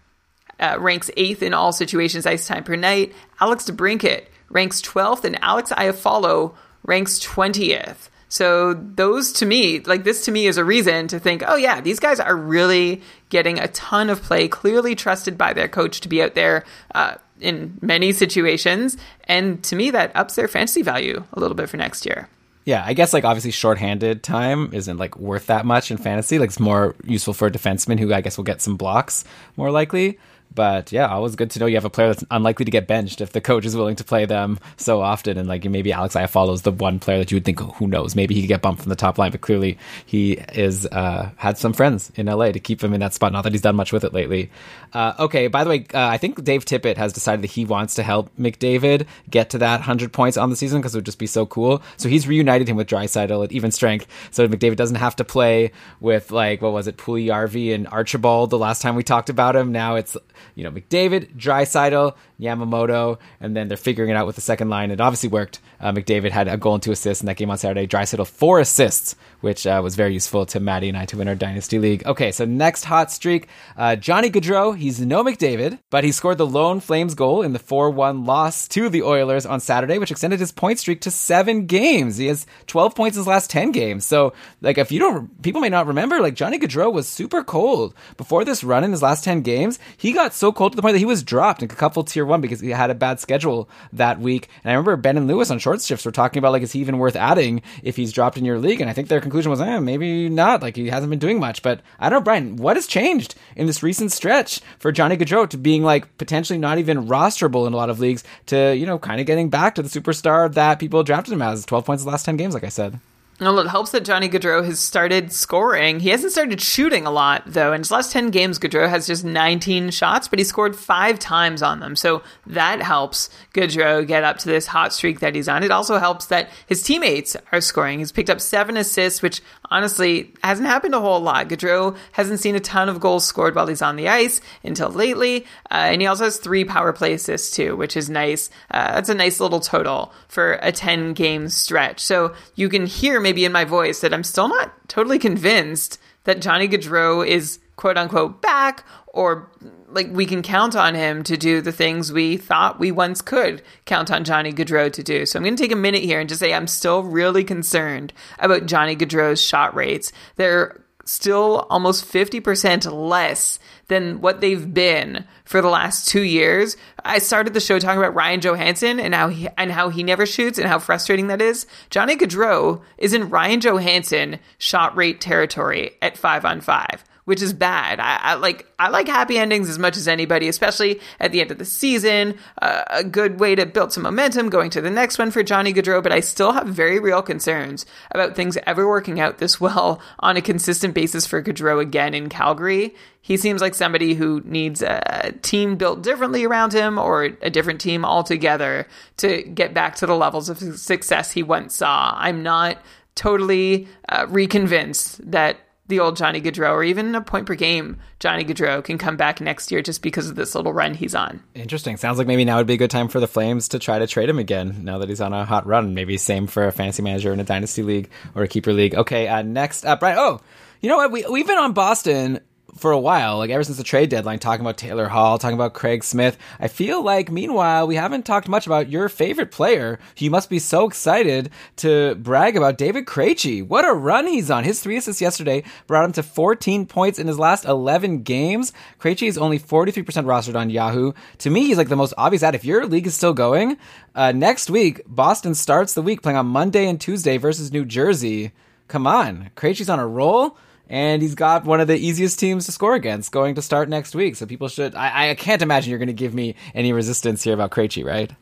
Speaker 2: uh, ranks eighth in all situations ice time per night. Alex DeBrincat ranks 12th, and Alex Iafallo ranks 20th. So those to me, like this to me is a reason to think, oh yeah, these guys are really getting a ton of play, clearly trusted by their coach to be out there uh, in many situations. And to me, that ups their fantasy value a little bit for next year.
Speaker 1: Yeah, I guess like obviously shorthanded time isn't like worth that much in fantasy. Like it's more useful for a defenseman who I guess will get some blocks more likely. But yeah, always good to know you have a player that's unlikely to get benched if the coach is willing to play them so often. And like maybe Alex Iafallo is the one player that you would think, oh, who knows, maybe he could get bumped from the top line. But clearly he is uh, had some friends in LA to keep him in that spot. Not that he's done much with it lately. Uh, okay, by the way, uh, I think Dave Tippett has decided that he wants to help McDavid get to that hundred points on the season because it would just be so cool. So he's reunited him with Draisaitl at even strength, so McDavid doesn't have to play with like what was it, Puljujarvi and Archibald the last time we talked about him. Now it's you know McDavid, Draisaitl, Yamamoto, and then they're figuring it out with the second line. It obviously worked. Uh, McDavid had a goal and two assists in that game on Saturday. Draisaitl four assists, which uh, was very useful to Maddie and I to win our dynasty league. Okay, so next hot streak, uh, Johnny Gaudreau. He's no McDavid, but he scored the lone Flames goal in the four-one loss to the Oilers on Saturday, which extended his point streak to seven games. He has twelve points in his last ten games. So, like, if you don't, people may not remember, like Johnny Gaudreau was super cold before this run in his last ten games. He got so cold to the point that he was dropped in a Cupful tier one because he had a bad schedule that week. And I remember Ben and Lewis on short shifts were talking about like, is he even worth adding if he's dropped in your league? And I think their conclusion was, eh, maybe not. Like he hasn't been doing much. But I don't know, Brian, what has changed in this recent stretch for Johnny Gaudreau to being like potentially not even rosterable in a lot of leagues to, you know, kind of getting back to the superstar that people drafted him as 12 points the last 10 games, like I said.
Speaker 2: Well, it helps that Johnny Gaudreau has started scoring. He hasn't started shooting a lot, though. In his last 10 games, Gaudreau has just 19 shots, but he scored five times on them. So that helps Gaudreau get up to this hot streak that he's on. It also helps that his teammates are scoring. He's picked up seven assists, which honestly hasn't happened a whole lot. Gaudreau hasn't seen a ton of goals scored while he's on the ice until lately. Uh, and he also has three power play assists, too, which is nice. Uh, that's a nice little total for a 10 game stretch. So you can hear maybe in my voice that I'm still not totally convinced that Johnny Gaudreau is quote unquote back or like we can count on him to do the things we thought we once could count on Johnny Gaudreau to do. So I'm going to take a minute here and just say I'm still really concerned about Johnny Gaudreau's shot rates. They're still almost 50% less than what they've been for the last two years. I started the show talking about Ryan Johansen and how he, and how he never shoots and how frustrating that is. Johnny Gaudreau is in Ryan Johansen shot rate territory at five on five which is bad. I, I, like I like happy endings as much as anybody, especially at the end of the season. Uh, a good way to build some momentum going to the next one for Johnny Gaudreau. But I still have very real concerns about things ever working out this *laughs* well on a consistent basis for Gaudreau again in Calgary. He seems like somebody who needs a team built differently around him or a different team altogether to get back to the levels of success he once saw. I'm not totally uh, reconvinced that the old Johnny Gaudreau or even a point per game Johnny Gaudreau can come back next year just because of this little run he's on.
Speaker 1: Interesting. Sounds like maybe now would be a good time for the Flames to try to trade him again now that he's on a hot run. Maybe same for a fantasy manager in a dynasty league or a keeper league. Okay, uh, next up, right? Oh, you know what? We, we've been on Boston for a while, like ever since the trade deadline, talking about Taylor Hall, talking about Craig Smith. I feel like, meanwhile, we haven't talked much about your favorite player. You must be so excited to brag about David Krejci. What a run he's on! His three assists yesterday brought him to 14 points in his last 11 games. Krejci is only 43% rostered on Yahoo. To me, he's like the most obvious ad. If your league is still going, uh, next week Boston starts the week playing on Monday and Tuesday versus New Jersey. Come on, Krejci's on a roll and he's got one of the easiest teams to score against going to start next week. So people should. I, I can't imagine you're going to give me any resistance here about Krejci, right?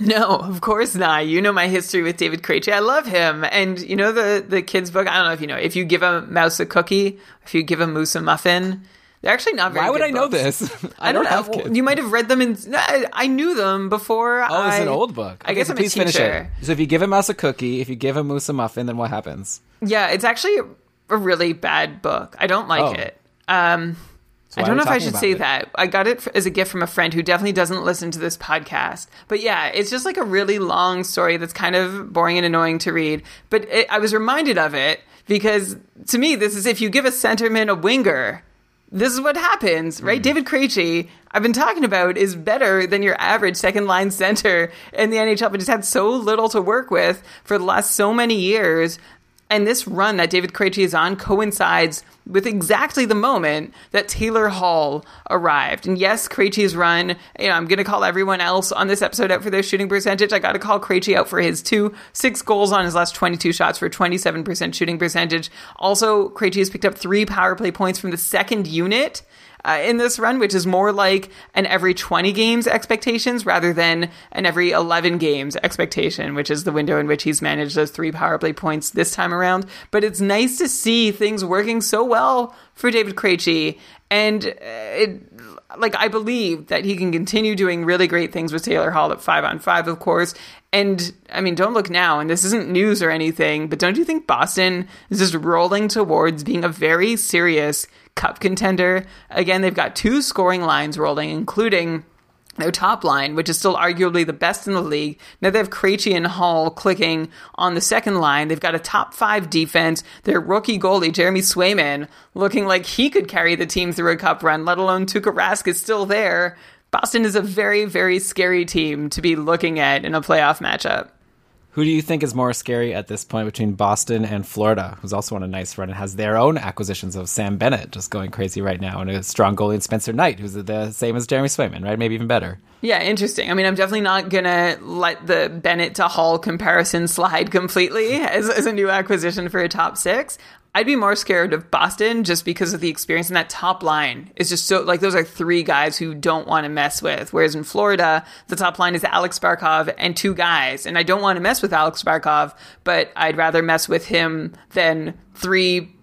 Speaker 2: No, of course not. You know my history with David Krejci. I love him, and you know the the kids book. I don't know if you know. If you give a mouse a cookie, if you give a moose a muffin, they're actually not very.
Speaker 1: Why would I
Speaker 2: books.
Speaker 1: know this? *laughs*
Speaker 2: I, don't, don't know. You might have read them in. I, I knew them before.
Speaker 1: Oh,
Speaker 2: I,
Speaker 1: it's an old book.
Speaker 2: I guess
Speaker 1: so
Speaker 2: I'm
Speaker 1: please
Speaker 2: a
Speaker 1: finish
Speaker 2: teacher.
Speaker 1: it. So if you give a mouse a cookie, if you give a moose a muffin, then what happens?
Speaker 2: Yeah, it's actually a really bad book. I don't like
Speaker 1: Oh.
Speaker 2: it. Um,
Speaker 1: So
Speaker 2: I don't know if I should say
Speaker 1: it?
Speaker 2: that. I got it as a gift from a friend who definitely doesn't listen to this podcast. But yeah, it's just like a really long story that's kind of boring and annoying to read. But it, I was reminded of it because to me, this is if you give a centerman a winger, this is what happens, right? David Krejci, I've been talking about, is better than your average second line center in the NHL, but he's had so little to work with for the last so many years. And this run that David Krejci is on coincides with exactly the moment that Taylor Hall arrived. And yes, Krejci's run, you know, I'm going to call everyone else on this episode out for their shooting percentage. I got to call Krejci out for his two, six goals on his last 22 shots for 27% shooting percentage. Also, Krejci has picked up three power play points from the second unit uh, in this run, which is more like an every 20 games expectations rather than an every 11 games expectation, which is the window in which he's managed those three power play points this time around. But it's nice to see things working so well for David Krejci. And uh, it, like, I believe that he can continue doing really great things with Taylor Hall at five on five, of course. And I mean, don't look now, and this isn't news or anything, but don't you think Boston is just rolling towards being a very serious cup contender. Again, they've got two scoring lines rolling, including their top line, which is still arguably the best in the league. Now they have Krejci and Hall clicking on the second line. They've got a top five defense. Their rookie goalie, Jeremy Swayman, looking like he could carry the team through a cup run, let alone Tuukka Rask is still there. Boston is a very, very scary team to be looking at in a playoff matchup.
Speaker 1: Who do you think is more scary at this point between Boston and Florida, who's also on a nice run and has their own acquisitions of Sam Bennett just going crazy right now, and a strong goalie in Spencer Knight, who's the same as Jeremy Swayman, right? Maybe even better.
Speaker 2: Yeah, interesting. I mean, I'm definitely not gonna let the Bennett to Hall comparison slide completely as, as a new acquisition for a top six. I'd be more scared of Boston just because of the experience. And that top line is just so like those are three guys who don't want to mess with. Whereas in Florida, the top line is Alex Barkov and two guys. And I don't want to mess with Alex Barkov, but I'd rather mess with him than three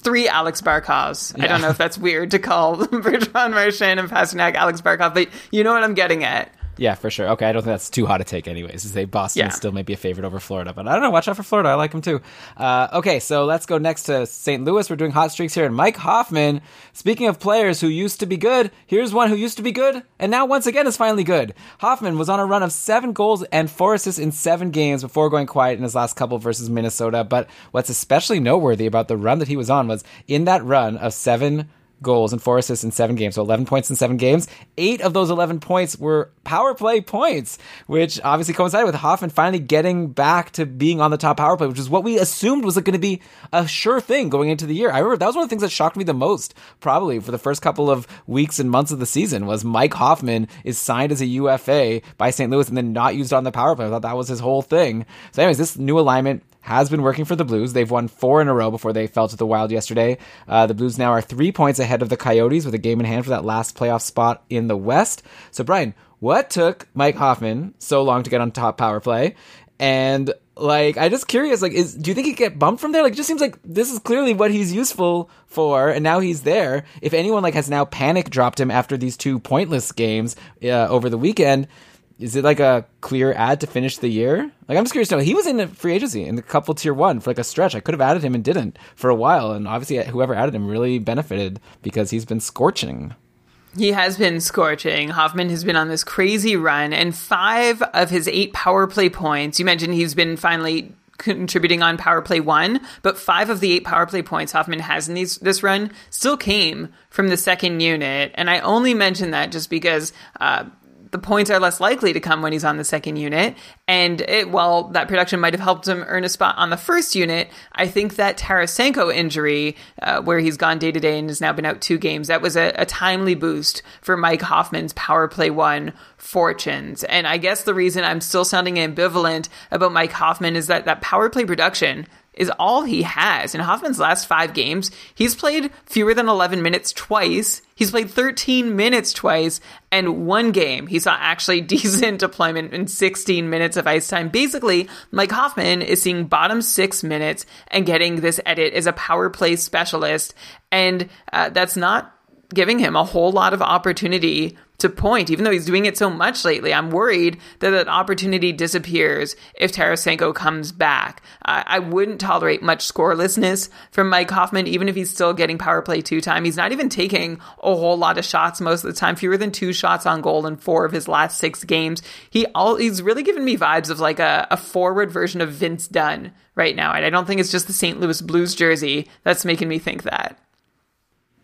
Speaker 2: three Alex Barkovs. Yeah. I don't know if that's weird to call *laughs* Bergeron Marchand and Pastrnak Alex Barkov, but you know what I'm getting at.
Speaker 1: Yeah, for sure. Okay, I don't think that's too hot a take, anyways. To say Boston yeah. still may be a favorite over Florida, but I don't know. Watch out for Florida. I like them too. Uh, okay, so let's go next to St. Louis. We're doing hot streaks here, and Mike Hoffman. Speaking of players who used to be good, here's one who used to be good, and now once again is finally good. Hoffman was on a run of seven goals and four assists in seven games before going quiet in his last couple versus Minnesota. But what's especially noteworthy about the run that he was on was in that run of seven goals and four assists in seven games. So 11 points in seven games. Eight of those 11 points were power play points, which obviously coincided with Hoffman finally getting back to being on the top power play, which is what we assumed was going to be a sure thing going into the year. I remember that was one of the things that shocked me the most, probably for the first couple of weeks and months of the season, was Mike Hoffman is signed as a UFA by St. Louis and then not used on the power play. I thought that was his whole thing. So, anyways, this new alignment has been working for the Blues. They've won four in a row before they fell to the Wild yesterday. Uh, the Blues now are three points ahead of the Coyotes with a game in hand for that last playoff spot in the West. So, Brian, what took Mike Hoffman so long to get on top power play? And like, I just curious, like, is do you think he get bumped from there? Like, it just seems like this is clearly what he's useful for, and now he's there. If anyone like has now panic dropped him after these two pointless games uh, over the weekend, is it like a clear ad to finish the year? Like I'm just curious to know. He was in a free agency in the Cupful tier one for like a stretch. I could have added him and didn't for a while, and obviously whoever added him really benefited because he's been scorching.
Speaker 2: He has been scorching. Hoffman has been on this crazy run, and five of his eight power play points. You mentioned he's been finally contributing on power play one, but five of the eight power play points Hoffman has in these this run still came from the second unit. And I only mention that just because uh, the points are less likely to come when he's on the second unit. And it, while that production might have helped him earn a spot on the first unit, I think that Tarasenko injury, uh, where he's gone day to day and has now been out two games, that was a, a timely boost for Mike Hoffman's power play one fortunes. And I guess the reason I'm still sounding ambivalent about Mike Hoffman is that that power play production is all he has. In Hoffman's last five games, he's played fewer than 11 minutes twice. He's played 13 minutes twice, and one game he saw actually *laughs* decent deployment in 16 minutes of ice time. Basically, Mike Hoffman is seeing bottom six minutes and getting this edit as a power play specialist, and uh, that's not giving him a whole lot of opportunity to point, even though he's doing it so much lately. I'm worried that that opportunity disappears if Tarasenko comes back. I, I wouldn't tolerate much scorelessness from Mike Hoffman, even if he's still getting power play two time. He's not even taking a whole lot of shots most of the time, fewer than two shots on goal in four of his last six games. He all he's really given me vibes of like a, a forward version of Vince Dunn right now. And I don't think it's just the St. Louis Blues jersey that's making me think that.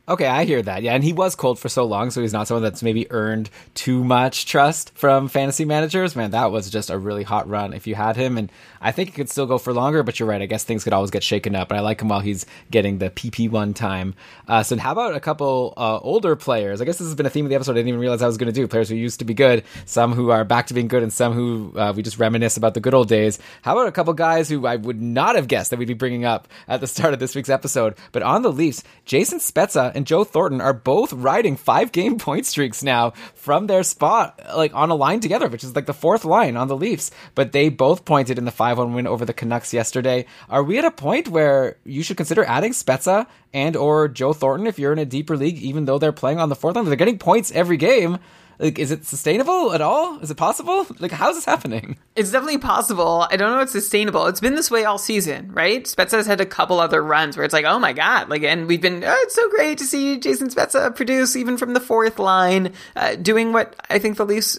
Speaker 1: Okay, I hear that. Yeah, and he was cold for so long, so he's not someone that's maybe earned too much trust from fantasy managers. Man, that was just a really hot run if you had him, and I think he could still go for longer. But you're right. I guess things could always get shaken up, and I like him while he's getting the PP one time. Uh, so how about a couple uh, older players? I guess this has been a theme of the episode. I didn't even realize I was going to do players who used to be good, some who are back to being good, and some who uh, we just reminisce about the good old days. How about a couple guys who I would not have guessed that we'd be bringing up at the start of this week's episode, but on the Leafs, Jason Spezza and Joe Thornton are both riding five game *laughs* point streaks now from their spot, like on a line together, which is like the fourth line on the Leafs. But they both pointed in the 5 1 win over the Canucks yesterday. Are we at a point where you should consider adding Spezza and or Joe Thornton if you're in a deeper league, even though they're playing on the fourth line? They're getting points every game. Like, is it sustainable at all? Is it possible? Like, how's this happening?
Speaker 2: It's definitely possible. I don't know it's sustainable. It's been this way all season, right? Spezza's had a couple other runs where it's like, oh my god, like, and we've been. Oh, it's so great to see Jason Spezza produce even from the fourth line, uh, doing what I think the Leafs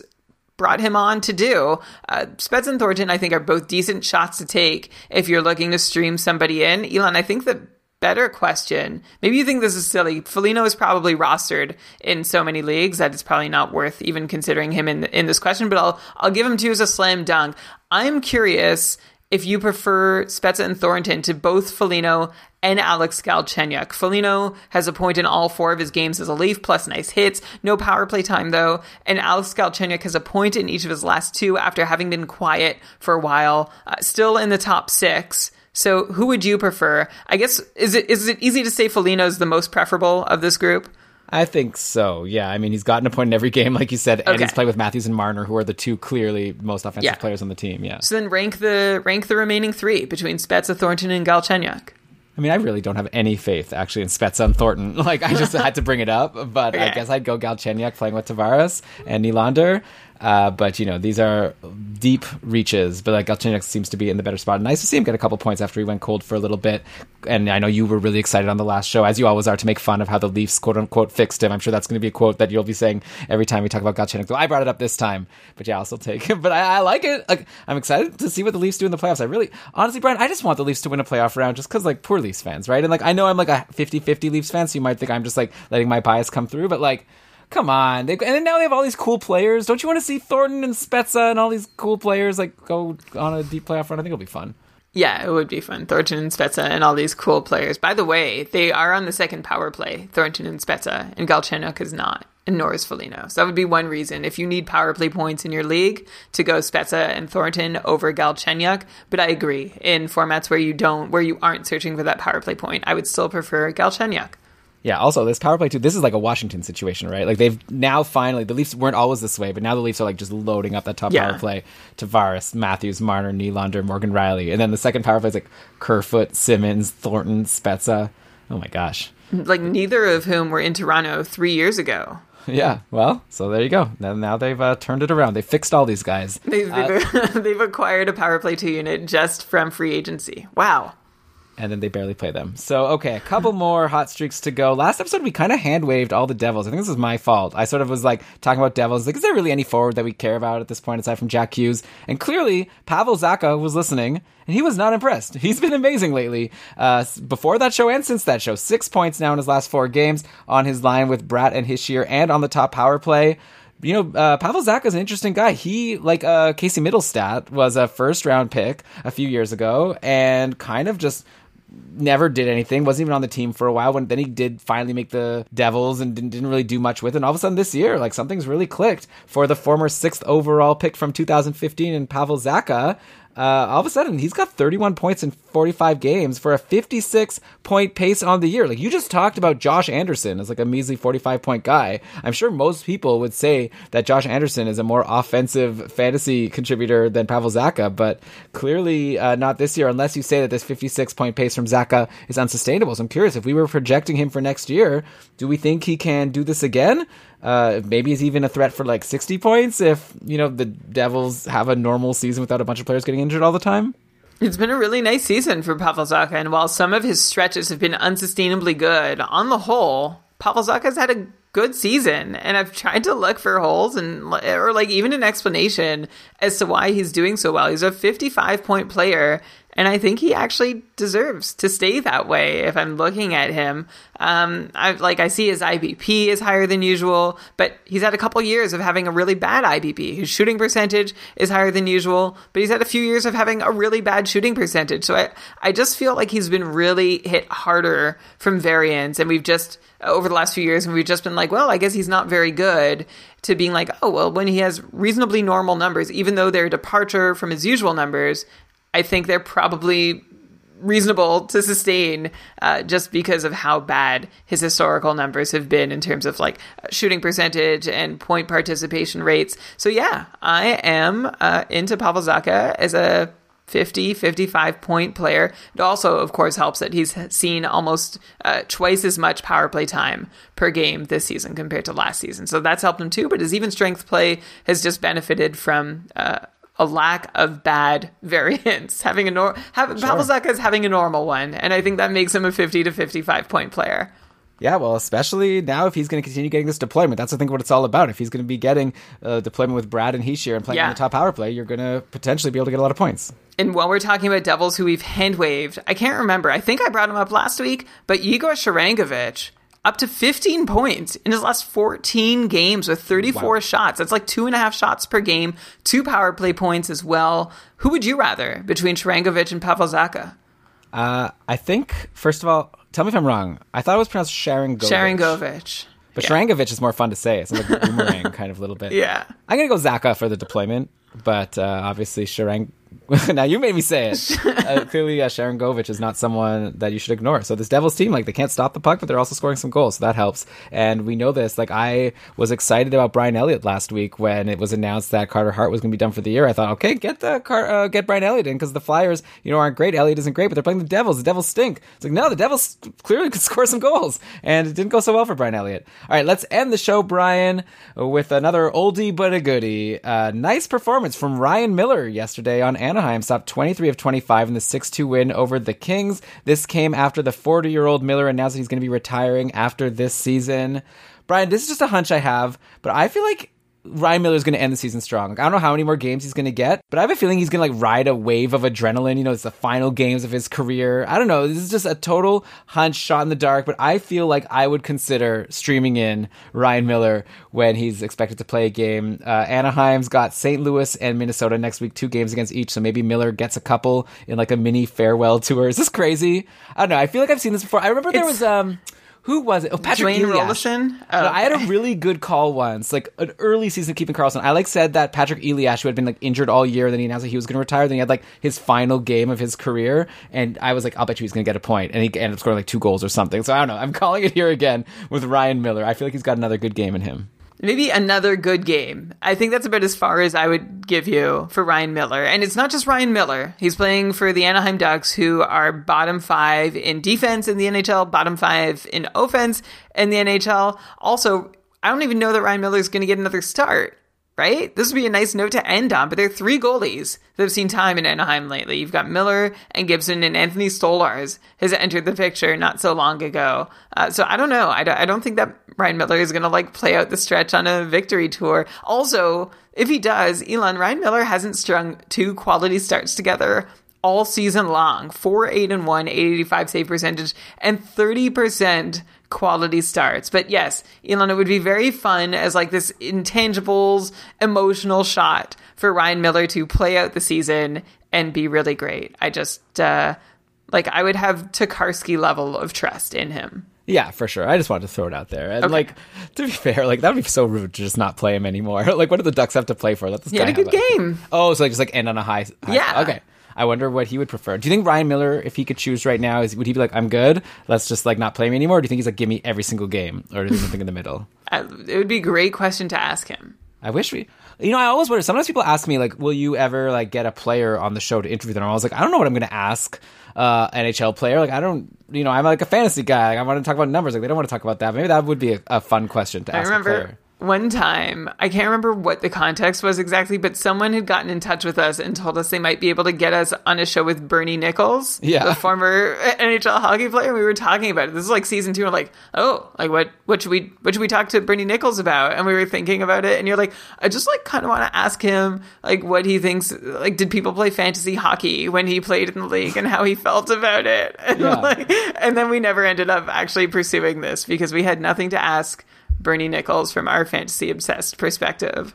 Speaker 2: brought him on to do. Uh, and Thornton, I think, are both decent shots to take if you're looking to stream somebody in. Elon, I think that better question. Maybe you think this is silly. Foligno is probably rostered in so many leagues that it's probably not worth even considering him in in this question. But I'll I'll give him you as a slam dunk. I'm curious if you prefer Spezza and Thornton to both Foligno and Alex Galchenyuk. Foligno has a point in all four of his games as a Leaf, plus nice hits. No power play time though, and Alex Galchenyuk has a point in each of his last two after having been quiet for a while. Uh, still in the top six. So who would you prefer? I guess is it is it easy to say Foligno's the most preferable of this group?
Speaker 1: I think so. Yeah, I mean he's gotten a point in every game, like you said, and
Speaker 2: Okay.
Speaker 1: he's played with Matthews and Marner, who are the two clearly most offensive
Speaker 2: Yeah.
Speaker 1: players on the team. Yeah.
Speaker 2: So then rank the rank the remaining three between Spezza, Thornton, and Galchenyuk.
Speaker 1: I mean, I really don't have any faith actually in Spezza and Thornton. *laughs* Like, I just had to bring it up, but I guess I'd go Galchenyuk playing with Tavares and Nylander. Uh, but you know, these are deep reaches. But like Galchenyuk seems to be in the better spot. Nice to see him get a couple points after he went cold for a little bit. And I know you were really excited on the last show, as you always are, to make fun of how the Leafs quote unquote fixed him. I'm sure that's going to be a quote that you'll be saying every time we talk about Galchenyuk. I brought it up this time, but yeah, I'll still take it. *laughs* But I, I like it. Like, I'm excited to see what the Leafs do in the playoffs. I really, honestly, Brian, I just want the Leafs to win a playoff round just because, like, poor Leafs fans, right? And like, I know I'm like a 50 50 Leafs fan, so you might think I'm just like letting my bias come through, but like, come on. They, and now they have all these cool players. Don't you want to see Thornton and Spezza and all these cool players like go on a deep playoff run? I think it'll be fun.
Speaker 2: Yeah, it would be fun. Thornton and Spezza and all these cool players. By the way, they are on the second power play, Thornton and Spezza, and Galchenyuk is not, and nor is Foligno. So that would be one reason. If you need power play points in your league, to go Spezza and Thornton over Galchenyuk. But I agree, in formats where you don't, where you aren't searching for that power play point, I would still prefer Galchenyuk.
Speaker 1: Yeah, also this power play too. This is like a Washington situation, right? Like they've now finally the Leafs weren't always this way, but now the Leafs are like just loading up that top
Speaker 2: Yeah.
Speaker 1: power play. Tavares, Matthews, Marner, Nylander, Morgan Rielly, and then the second power play is like Kerfoot, Simmonds, Thornton, Spezza. Oh my gosh.
Speaker 2: Like neither of whom were in Toronto three years ago.
Speaker 1: Yeah, well, so there you go. Now, now they've uh, turned it around. They fixed all these guys.
Speaker 2: They've, they've, *laughs* they've acquired a power play two unit just from free agency. Wow.
Speaker 1: And then they barely play them. So, okay, a couple more hot streaks to go. Last episode, we kind of hand waved all the Devils. I think this is my fault. I sort of was like talking about Devils. Like, is there really any forward that we care about at this point aside from Jack Hughes? And clearly, Pavel Zacha was listening, and he was not impressed. *laughs* He's been amazing lately. Uh, before that show and since that show, six points now in his last four games on his line with Bratt and Hischier and on the top power play you know, uh, Pavel Zacha is an interesting guy. He, like uh, Casey Mittelstadt, was a first round pick a few years ago and kind of just never did anything. Wasn't even on the team for a while. When then he did finally make the Devils and didn't, didn't really do much with it. And all of a sudden this year, like something's really clicked for the former sixth overall pick from 2015 and Pavel Zacha. Uh, all of a sudden, he's got 31 points in 45 games for a 56 point pace on the year. Like you just talked about Josh Anderson as like a measly 45 point guy. I'm sure most people would say that Josh Anderson is a more offensive fantasy contributor than Pavel Zacha, but clearly uh, not this year unless you say that this 56 point pace from Zacha is unsustainable. So I'm curious if we were projecting him for next year, do we think he can do this again? Uh, maybe he's even a threat for like 60 points if, you know, the Devils have a normal season without a bunch of players getting injured all the time.
Speaker 2: It's been a really nice season for Pavel Zacha, and while some of his stretches have been unsustainably good, on the whole, Pavel Zacha's had a good season. And I've tried to look for holes and or like even an explanation as to why he's doing so well. He's a 55 point player, And I think he actually deserves to stay that way if I'm looking at him. Um, I like I see his IPP is higher than usual, but he's had a couple years of having a really bad IPP. His shooting percentage is higher than usual, but he's had a few years of having a really bad shooting percentage. So I, I just feel like he's been really hit harder from variance, and we've just over the last few years, and we've just been like, well, I guess he's not very good. To being like, oh well, when he has reasonably normal numbers, even though they're a departure from his usual numbers, I think they're probably reasonable to sustain uh, just because of how bad his historical numbers have been in terms of like shooting percentage and point participation rates. So yeah, I am uh, into Pavel Zacha as a 50, 55 point player. It also, of course, helps that he's seen almost uh, twice as much power play time per game this season compared to last season. So that's helped him too. But his even strength play has just benefited from uh, a lack of bad *laughs* variance. Having a nor- have, sure. Is having a normal one, and I think that makes him a 50 to 55 point player.
Speaker 1: Yeah, well, especially now if he's going to continue getting this deployment. That's I think what it's all about. If he's going to be getting uh, deployment with Bratt and Hischier and playing yeah. on the top power play, you're going to potentially be able to get a lot of points.
Speaker 2: And while we're talking about Devils who we've hand waved, I can't remember. I think I brought him up last week, but Igor Sharangovich up to 15 points in his last 14 games with 34 wow. shots. That's like two and a half shots per game, two power play points as well. Who would you rather between Sharangovich and Pavel Zacha?
Speaker 1: Uh, I think, first of all, tell me if I'm wrong. I thought it was pronounced Sharangovich.
Speaker 2: Sharangovich.
Speaker 1: But yeah. Sharangovich is more fun to say. It's like a boomerang *laughs* kind of little bit.
Speaker 2: Yeah.
Speaker 1: I'm going to go Zacha for the deployment, but uh, obviously Sharang *laughs* now you made me say it. uh, *laughs* clearly, uh, Sharangovich is not someone that you should ignore. So this Devils team, like they can't stop the puck, but they're also scoring some goals, so that helps. And we know this. Like I was excited about Brian Elliott last week when it was announced that Carter Hart was going to be done for the year. I thought, okay, get the Car- uh, get Brian Elliott in because the Flyers, you know, aren't great. Elliott isn't great, but they're playing the Devils. The Devils stink. It's like no, the Devils clearly *laughs* could score some goals, and it didn't go so well for Brian Elliott. All right, let's end the show, Brian, with another oldie but a goodie. Uh, nice performance from Ryan Miller yesterday on Anaheim. Stopped 23 of 25 in the 6 2 win over the Kings. This came after the 40 year old Miller announced that he's going to be retiring after this season. Brian, this is just a hunch I have, but I feel like Ryan Miller is going to end the season strong. Like, I don't know how many more games he's going to get, but I have a feeling he's going to like ride a wave of adrenaline. You know, it's the final games of his career. I don't know. This is just a total hunch shot in the dark, but I feel like I would consider streaming in Ryan Miller when he's expected to play a game. Uh, Anaheim's got St. Louis and Minnesota next week, two games against each. So maybe Miller gets a couple in like a mini farewell tour. Is this crazy? I don't know. I feel like I've seen this before. I remember there it's, was, um, who was it? Oh, Patrick
Speaker 2: Dwayne Roloson.
Speaker 1: Oh, okay. I had a oh. *laughs* really good call once, like an early season of keeping Karlsson. I like said that Patrik Elias, who had been like injured all year, then he announced that he was going to retire. Then he had like his final game of his career, and I was like, I'll bet you he's going to get a point, and he ended up scoring like two goals or something. So I don't know. I'm *laughs* calling it here again with Ryan Miller. I feel like he's got another good game in him
Speaker 2: maybe another good game. I think that's about as far as I would give you for Ryan Miller. And it's not just Ryan Miller. He's playing for the Anaheim Ducks, who are bottom five in defense in the NHL, bottom five in offense in the NHL. Also, I don't even know that Ryan Miller is going to get another start right? This would be a nice note to end on, but there are three goalies that have seen time in Anaheim lately. You've got Miller and Gibson, and Anthony Stolarz has entered the picture not so long ago. Uh, so I don't know. I don't, I don't think that Ryan Miller is going to like play out the stretch on a victory tour. Also, if he does, Elon, Ryan Miller hasn't strung two quality starts together all season long. 4 8 and 1, 885 save percentage, and 30% quality starts. But yes, Elon, it would be very fun as like this intangibles emotional shot for Ryan Miller to play out the season and be really great. I just uh like I would have Tokarski level of trust in him.
Speaker 1: Yeah, for sure. I just wanted to throw it out there. And okay. like to be fair, like that would be so rude to just not play him anymore. *laughs* like what do the Ducks have to play for? Let this
Speaker 2: had a good game.
Speaker 1: Oh, so like just like end on a high, high
Speaker 2: Yeah.
Speaker 1: Okay. I wonder what he would prefer. Do you think Ryan Miller, if he could choose right now, is would he be like, "I'm good, let's just like not play me anymore"? Or do you think he's like, "Give me every single game," or is there something in the middle? *laughs*
Speaker 2: Uh, it would be a great question to ask him.
Speaker 1: I wish we. You know, I always wonder. Sometimes people ask me like, "Will you ever like get a player on the show to interview them?" I was like, I don't know what I'm going to ask uh, NHL player. Like, I don't. You know, I'm like a fantasy guy. Like, I want to talk about numbers. Like, they don't want to talk about that. Maybe that would be a, a fun question to ask.
Speaker 2: I remember one time, I can't remember what the context was exactly, but someone had gotten in touch with us and told us they might be able to get us on a show with Bernie Nichols,
Speaker 1: Yeah.
Speaker 2: the *laughs* former NHL hockey player. We were talking about it. This is like season two. I'm like, oh, like what? What should we? What should we talk to Bernie Nichols about? And we were thinking about it, and you're like, I just like kind of want to ask him like what he thinks. Like, did people play fantasy hockey when he played in the league, and how he felt about it? *laughs* And,
Speaker 1: Yeah.
Speaker 2: like, and then we never ended up actually pursuing this because we had nothing to ask Bernie Nichols from our fantasy obsessed perspective.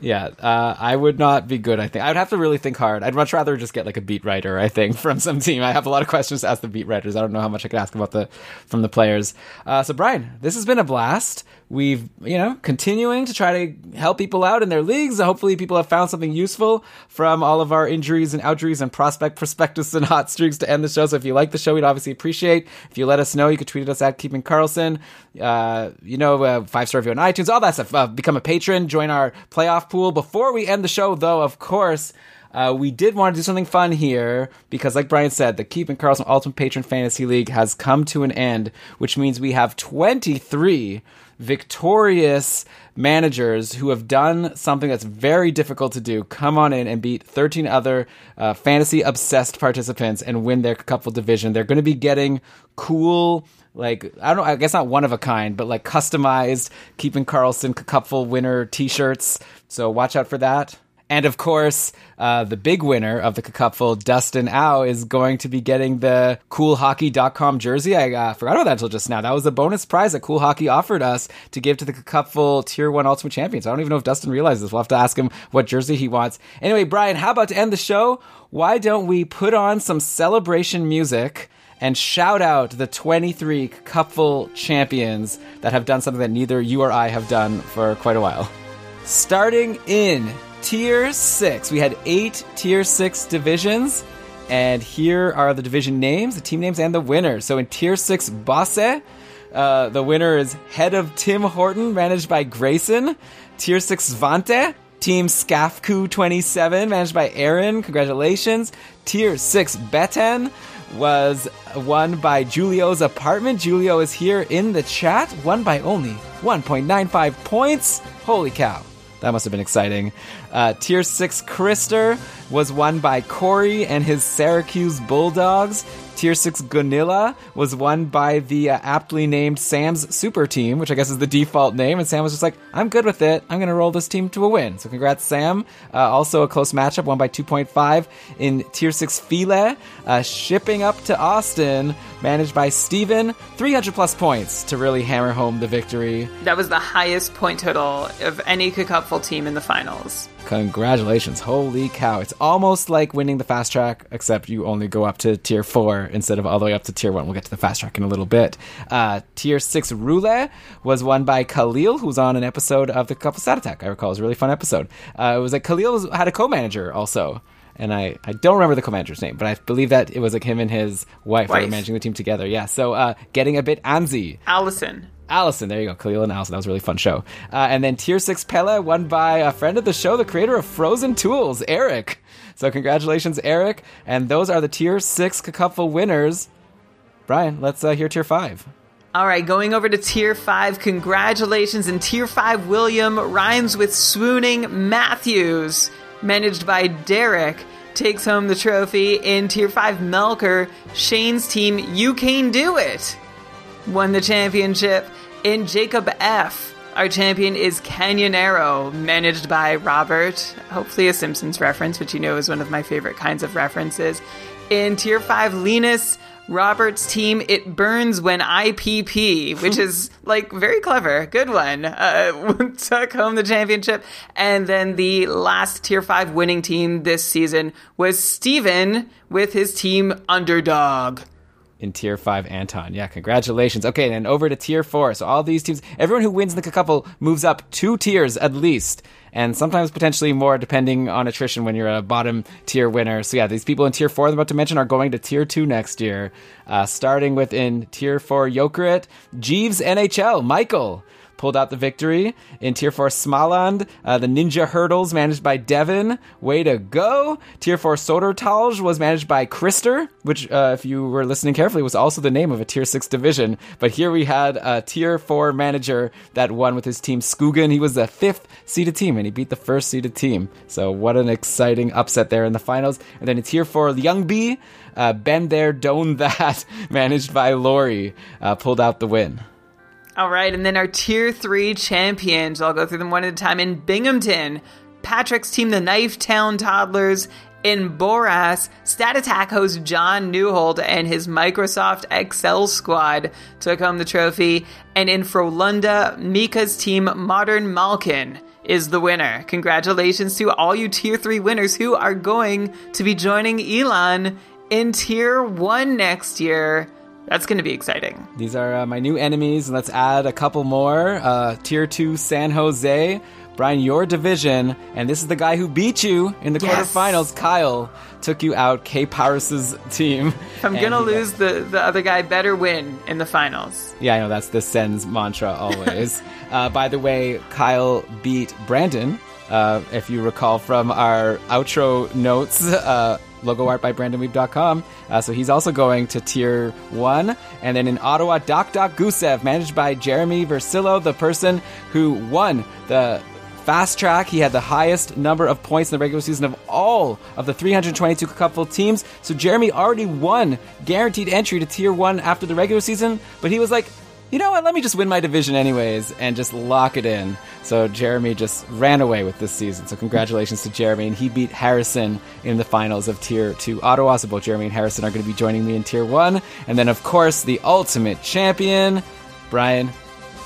Speaker 1: Yeah, uh, I would not be good. I think I would have to really think hard. I'd much rather just get like a beat writer. I think *laughs* from some team. I have a lot of questions to ask the beat writers. I don't know how much I could ask about the from the players. Uh, so Brian, this has been a blast. We've you know continuing to try to help people out in their leagues. Hopefully, people have found something useful from all of our injuries and outjuries and prospect *laughs* prospectus and hot streaks to end the show. So if you like the show, we'd obviously appreciate if you let us know. You could tweet at us at Keeping Karlsson. Uh, you know, uh, five star review on iTunes, all that stuff. Uh, become a patron, join our playoff pool. Before we end the show, though, of course. Uh, we did want to do something fun here because, like Brian said, the Keeping Karlsson Ultimate Patron Fantasy League has come to an end, which means we have 23 victorious managers who have done something that's very difficult to do. Come on in and beat 13 other uh, fantasy obsessed participants and win their Cupful division. They're going to be getting cool like I don't know, I guess not one of a kind, but like customized keeping Karlsson cupful winner t-shirts. So watch out for that. And of course, uh, the big winner of the cupful, Dustin Au, is going to be getting the coolhockey.com jersey. I uh, forgot about that until just now. That was a bonus prize that Cool Hockey offered us to give to the cupful Tier 1 Ultimate Champions. I don't even know if Dustin realizes. We'll have to ask him what jersey he wants. Anyway, Brian, how about to end the show? Why don't we put on some celebration music? and shout out the 23 cupful champions that have done something that neither you or I have done for quite a while. Starting in Tier 6, we had eight Tier 6 divisions, and here are the division names, the team names, and the winners. So in Tier 6, Basse, uh, the winner is Head of Tim Horton, managed by Grayson. Tier 6, Vante. Team Scafku 27, managed by Aaron. Congratulations. Tier 6, Beten was won by Julio's apartment. Julio is here in the chat, won by only 1.95 points. Holy cow. That must have been exciting. Uh, tier 6 Krister was won by Corey and his Syracuse Bulldogs. Tier 6 Gunilla was won by the uh, aptly named Sam's Super Team, which I guess is the default name. And Sam was just like, I'm good with it. I'm going to roll this team to a win. So congrats, Sam. Uh, also a close matchup, won by 2.5 in Tier 6 File. Uh, shipping up to Austin, managed by Steven. 300 plus points to really hammer home the victory.
Speaker 2: That was the highest point total of any Cupful team in the finals.
Speaker 1: Congratulations. Holy cow. It's almost like winning the fast track, except you only go up to tier four instead of all the way up to tier one. We'll get to the fast track in a little bit. Uh, tier six Roulette was won by Khalil, who's on an episode of the Cupful Stat Attack. I recall it was a really fun episode. Uh, it was like Khalil was, had a co manager also. And I, I don't remember the co-manager's name, but I believe that it was like him and his wife, that were
Speaker 2: Wife.
Speaker 1: managing the team together. Yeah, so uh, getting a bit antsy.
Speaker 2: Allison.
Speaker 1: Allison, there you go, Khalil and Allison. That was a really fun show. Uh, and then Tier 6 Pella, won by a friend of the show, the creator of Frozen Tools, Eric. So congratulations, Eric. And those are the Tier 6 Cupful winners. Brian, let's uh, hear Tier 5.
Speaker 2: All right, going over to Tier 5, congratulations. In Tier 5, William rhymes with swooning Matthews, managed by Derek, takes home the trophy. In Tier 5, Melker, Shane's team, You Can Do It, won the championship. In Jacob F., our champion is Canyonero, managed by Robert. Hopefully, a Simpsons reference, which you know is one of my favorite kinds of references. In Tier 5, Linus, Robert's team, It Burns When IPP, which is *laughs* like very clever. Good one. Uh, *laughs* took home the championship. And then the last Tier 5 winning team this season was Steven with his team Underdog.
Speaker 1: In tier five, Anton. Yeah, congratulations. Okay, and then over to tier four. So all these teams, everyone who wins the Cupful moves up two tiers at least, and sometimes potentially more depending on attrition when you're a bottom tier winner. So yeah, these people in tier four I'm about to mention are going to tier two next year. Uh, starting with in tier four, Jokerit, Jeeves NHL, Michael. Pulled out the victory. In Tier 4, Smaland, uh, the Ninja Hurdles managed by Devin. Way to go. Tier 4, Sodertalj was managed by Krister, which, uh, if you were listening carefully, was also the name of a Tier 6 division. But here we had a Tier 4 manager that won with his team, Skugan. He was the fifth seeded team, and he beat the first seeded team. So what an exciting upset there in the finals. And then in Tier 4, Young B, uh, Been There, Don't That, *laughs* managed by Lori, uh, pulled out the win.
Speaker 2: All right, and then our tier three champions. I'll go through them one at a time. In Binghamton, Patrick's team, the Knife Town Toddlers. In Boras, Stat Attack host John Newhold and his Microsoft Excel squad took home the trophy. And in Frolunda, Mika's team, Modern Malkin, is the winner. Congratulations to all you tier three winners who are going to be joining Elon in tier one next year. That's going to be exciting.
Speaker 1: These are uh, my new enemies. and Let's add a couple more. Uh, tier 2 San Jose. Brian, your division, and this is the guy who beat you in the
Speaker 2: Yes.
Speaker 1: quarterfinals. Kyle took you out. K Paris's team.
Speaker 2: If I'm gonna
Speaker 1: he got-
Speaker 2: lose, the the other guy better win in the finals.
Speaker 1: Yeah, I know that's the Sen's mantra always. *laughs* uh, by the way, Kyle beat Brandon. Uh, if you recall from our outro notes, uh, logo art by BrandonWeeb.com. Uh, so he's also going to tier one. And then in Ottawa, Doc Doc Gusev, managed by Jeremy Versillo, the person who won the fast track. He had the highest number of points in the regular season of all of the 322 Cupful teams. So Jeremy already won guaranteed entry to tier one after the regular season, but he was like, you know what, let me just win my division anyways and just lock it in. So Jeremy just ran away with this season. So congratulations to Jeremy. And he beat Harrison in the finals of tier two Ottawa. So both Jeremy and Harrison are going to be joining me in tier one. And then, of course, the ultimate champion, Brian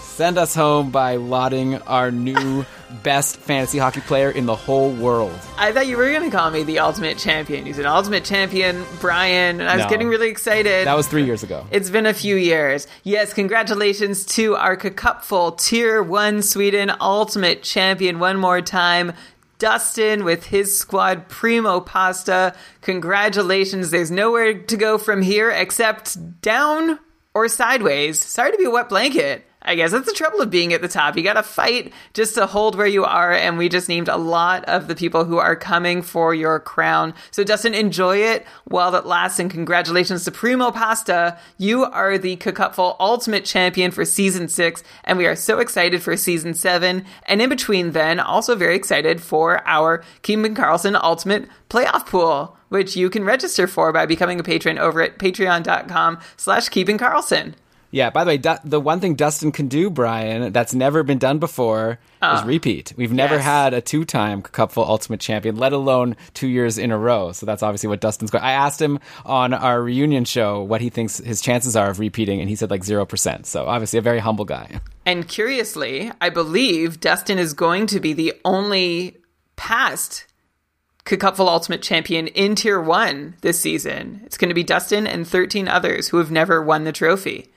Speaker 1: send us home by lauding our new best fantasy hockey player in the whole world.
Speaker 2: I thought you were gonna call me the ultimate champion. He's an ultimate champion, Brian, and I was
Speaker 1: No.
Speaker 2: getting really excited.
Speaker 1: That was three years ago.
Speaker 2: It's been a few years. Yes, congratulations to our Cupful Tier 1 Sweden Ultimate Champion one more time. Dustin with his squad Primo Pasta. Congratulations. There's nowhere to go from here except down or sideways. Sorry to be a wet blanket. I guess that's the trouble of being at the top. You gotta fight just to hold where you are, and we just named a lot of the people who are coming for your crown. So, Dustin, enjoy it while it lasts, and congratulations to Primo Pasta. You are the Cupful Ultimate Champion for Season 6, and we are so excited for Season 7. And in between then, also very excited for our Keeping Karlsson Ultimate Playoff Pool, which you can register for by becoming a patron over at patreon.com slash Keeping Karlsson.
Speaker 1: Yeah, by the way, Du- the one thing Dustin can do, Brian, that's never been done before is ah. repeat. We've never
Speaker 2: yes.
Speaker 1: had a two time Cupful Ultimate Champion, let alone two years in a row. So that's obviously what Dustin's going I asked him on our reunion show what he thinks his chances are of repeating, and he said like 0%. So obviously a very humble guy.
Speaker 2: And curiously, I believe Dustin is going to be the only past Cupful Ultimate Champion in Tier 1 this season. It's going to be Dustin and 13 others who have never won the trophy.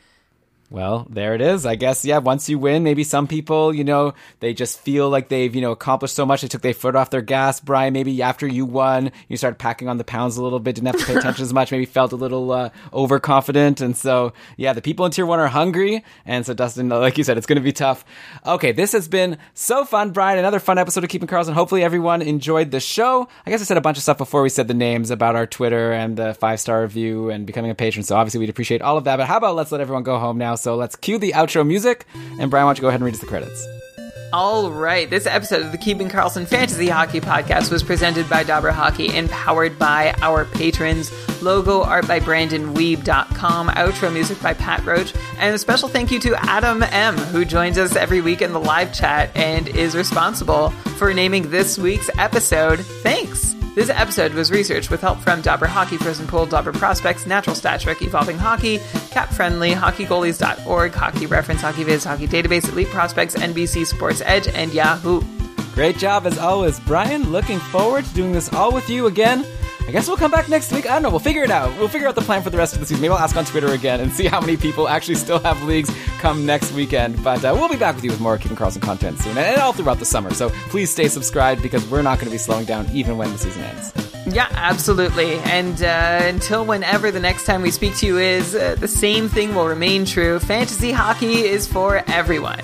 Speaker 1: Well, there it is. I guess, yeah, once you win, maybe some people, you know, they just feel like they've, you know, accomplished so much. They took their foot off their gas. Brian, maybe after you won, you started packing on the pounds a little bit, didn't have to pay *laughs* attention as much, maybe felt a little uh, overconfident. And so, yeah, the people in tier one are hungry. And so, Dustin, like you said, it's going to be tough. Okay, this has been so fun, Brian. Another fun episode of Keeping Karlsson. Hopefully, everyone enjoyed the show. I guess I said a bunch of stuff before we said the names about our Twitter and the five star review and becoming a patron. So, obviously, we'd appreciate all of that. But how about let's let everyone go home now? So, let's cue the outro music. And, Brian, why don't you go ahead and read us the credits?
Speaker 2: All right, this episode of the Keeping Karlsson Fantasy Hockey Podcast was presented by Dobber Hockey and powered by our patrons. Logo art by BrandonWeeb.com, outro music by Pat Roach, and a special thank you to Adam M, who joins us every week in the live chat and is responsible for naming this week's episode. Thanks! This episode was researched with help from Dobber Hockey, Frozen Pool, Dobber Prospects, Natural Stat Trick, Evolving Hockey, Cap Friendly, HockeyGoalies.org, Hockey Reference, Hockey Viz, Hockey Database, Elite Prospects, NBC Sports Edge, and Yahoo.
Speaker 1: Great job as always, Brian. Looking forward to doing this all with you again. I guess we'll come back next week. I don't know. We'll figure it out. We'll figure out the plan for the rest of the season. Maybe I'll ask on Twitter again and see how many people actually still have leagues come next weekend. But uh, we'll be back with you with more Keeping Karlsson content soon and all throughout the summer. So please stay subscribed because we're not going to be slowing down even when the season ends.
Speaker 2: Yeah, absolutely. And uh, until whenever the next time we speak to you is, uh, the same thing will remain true. Fantasy hockey is for everyone.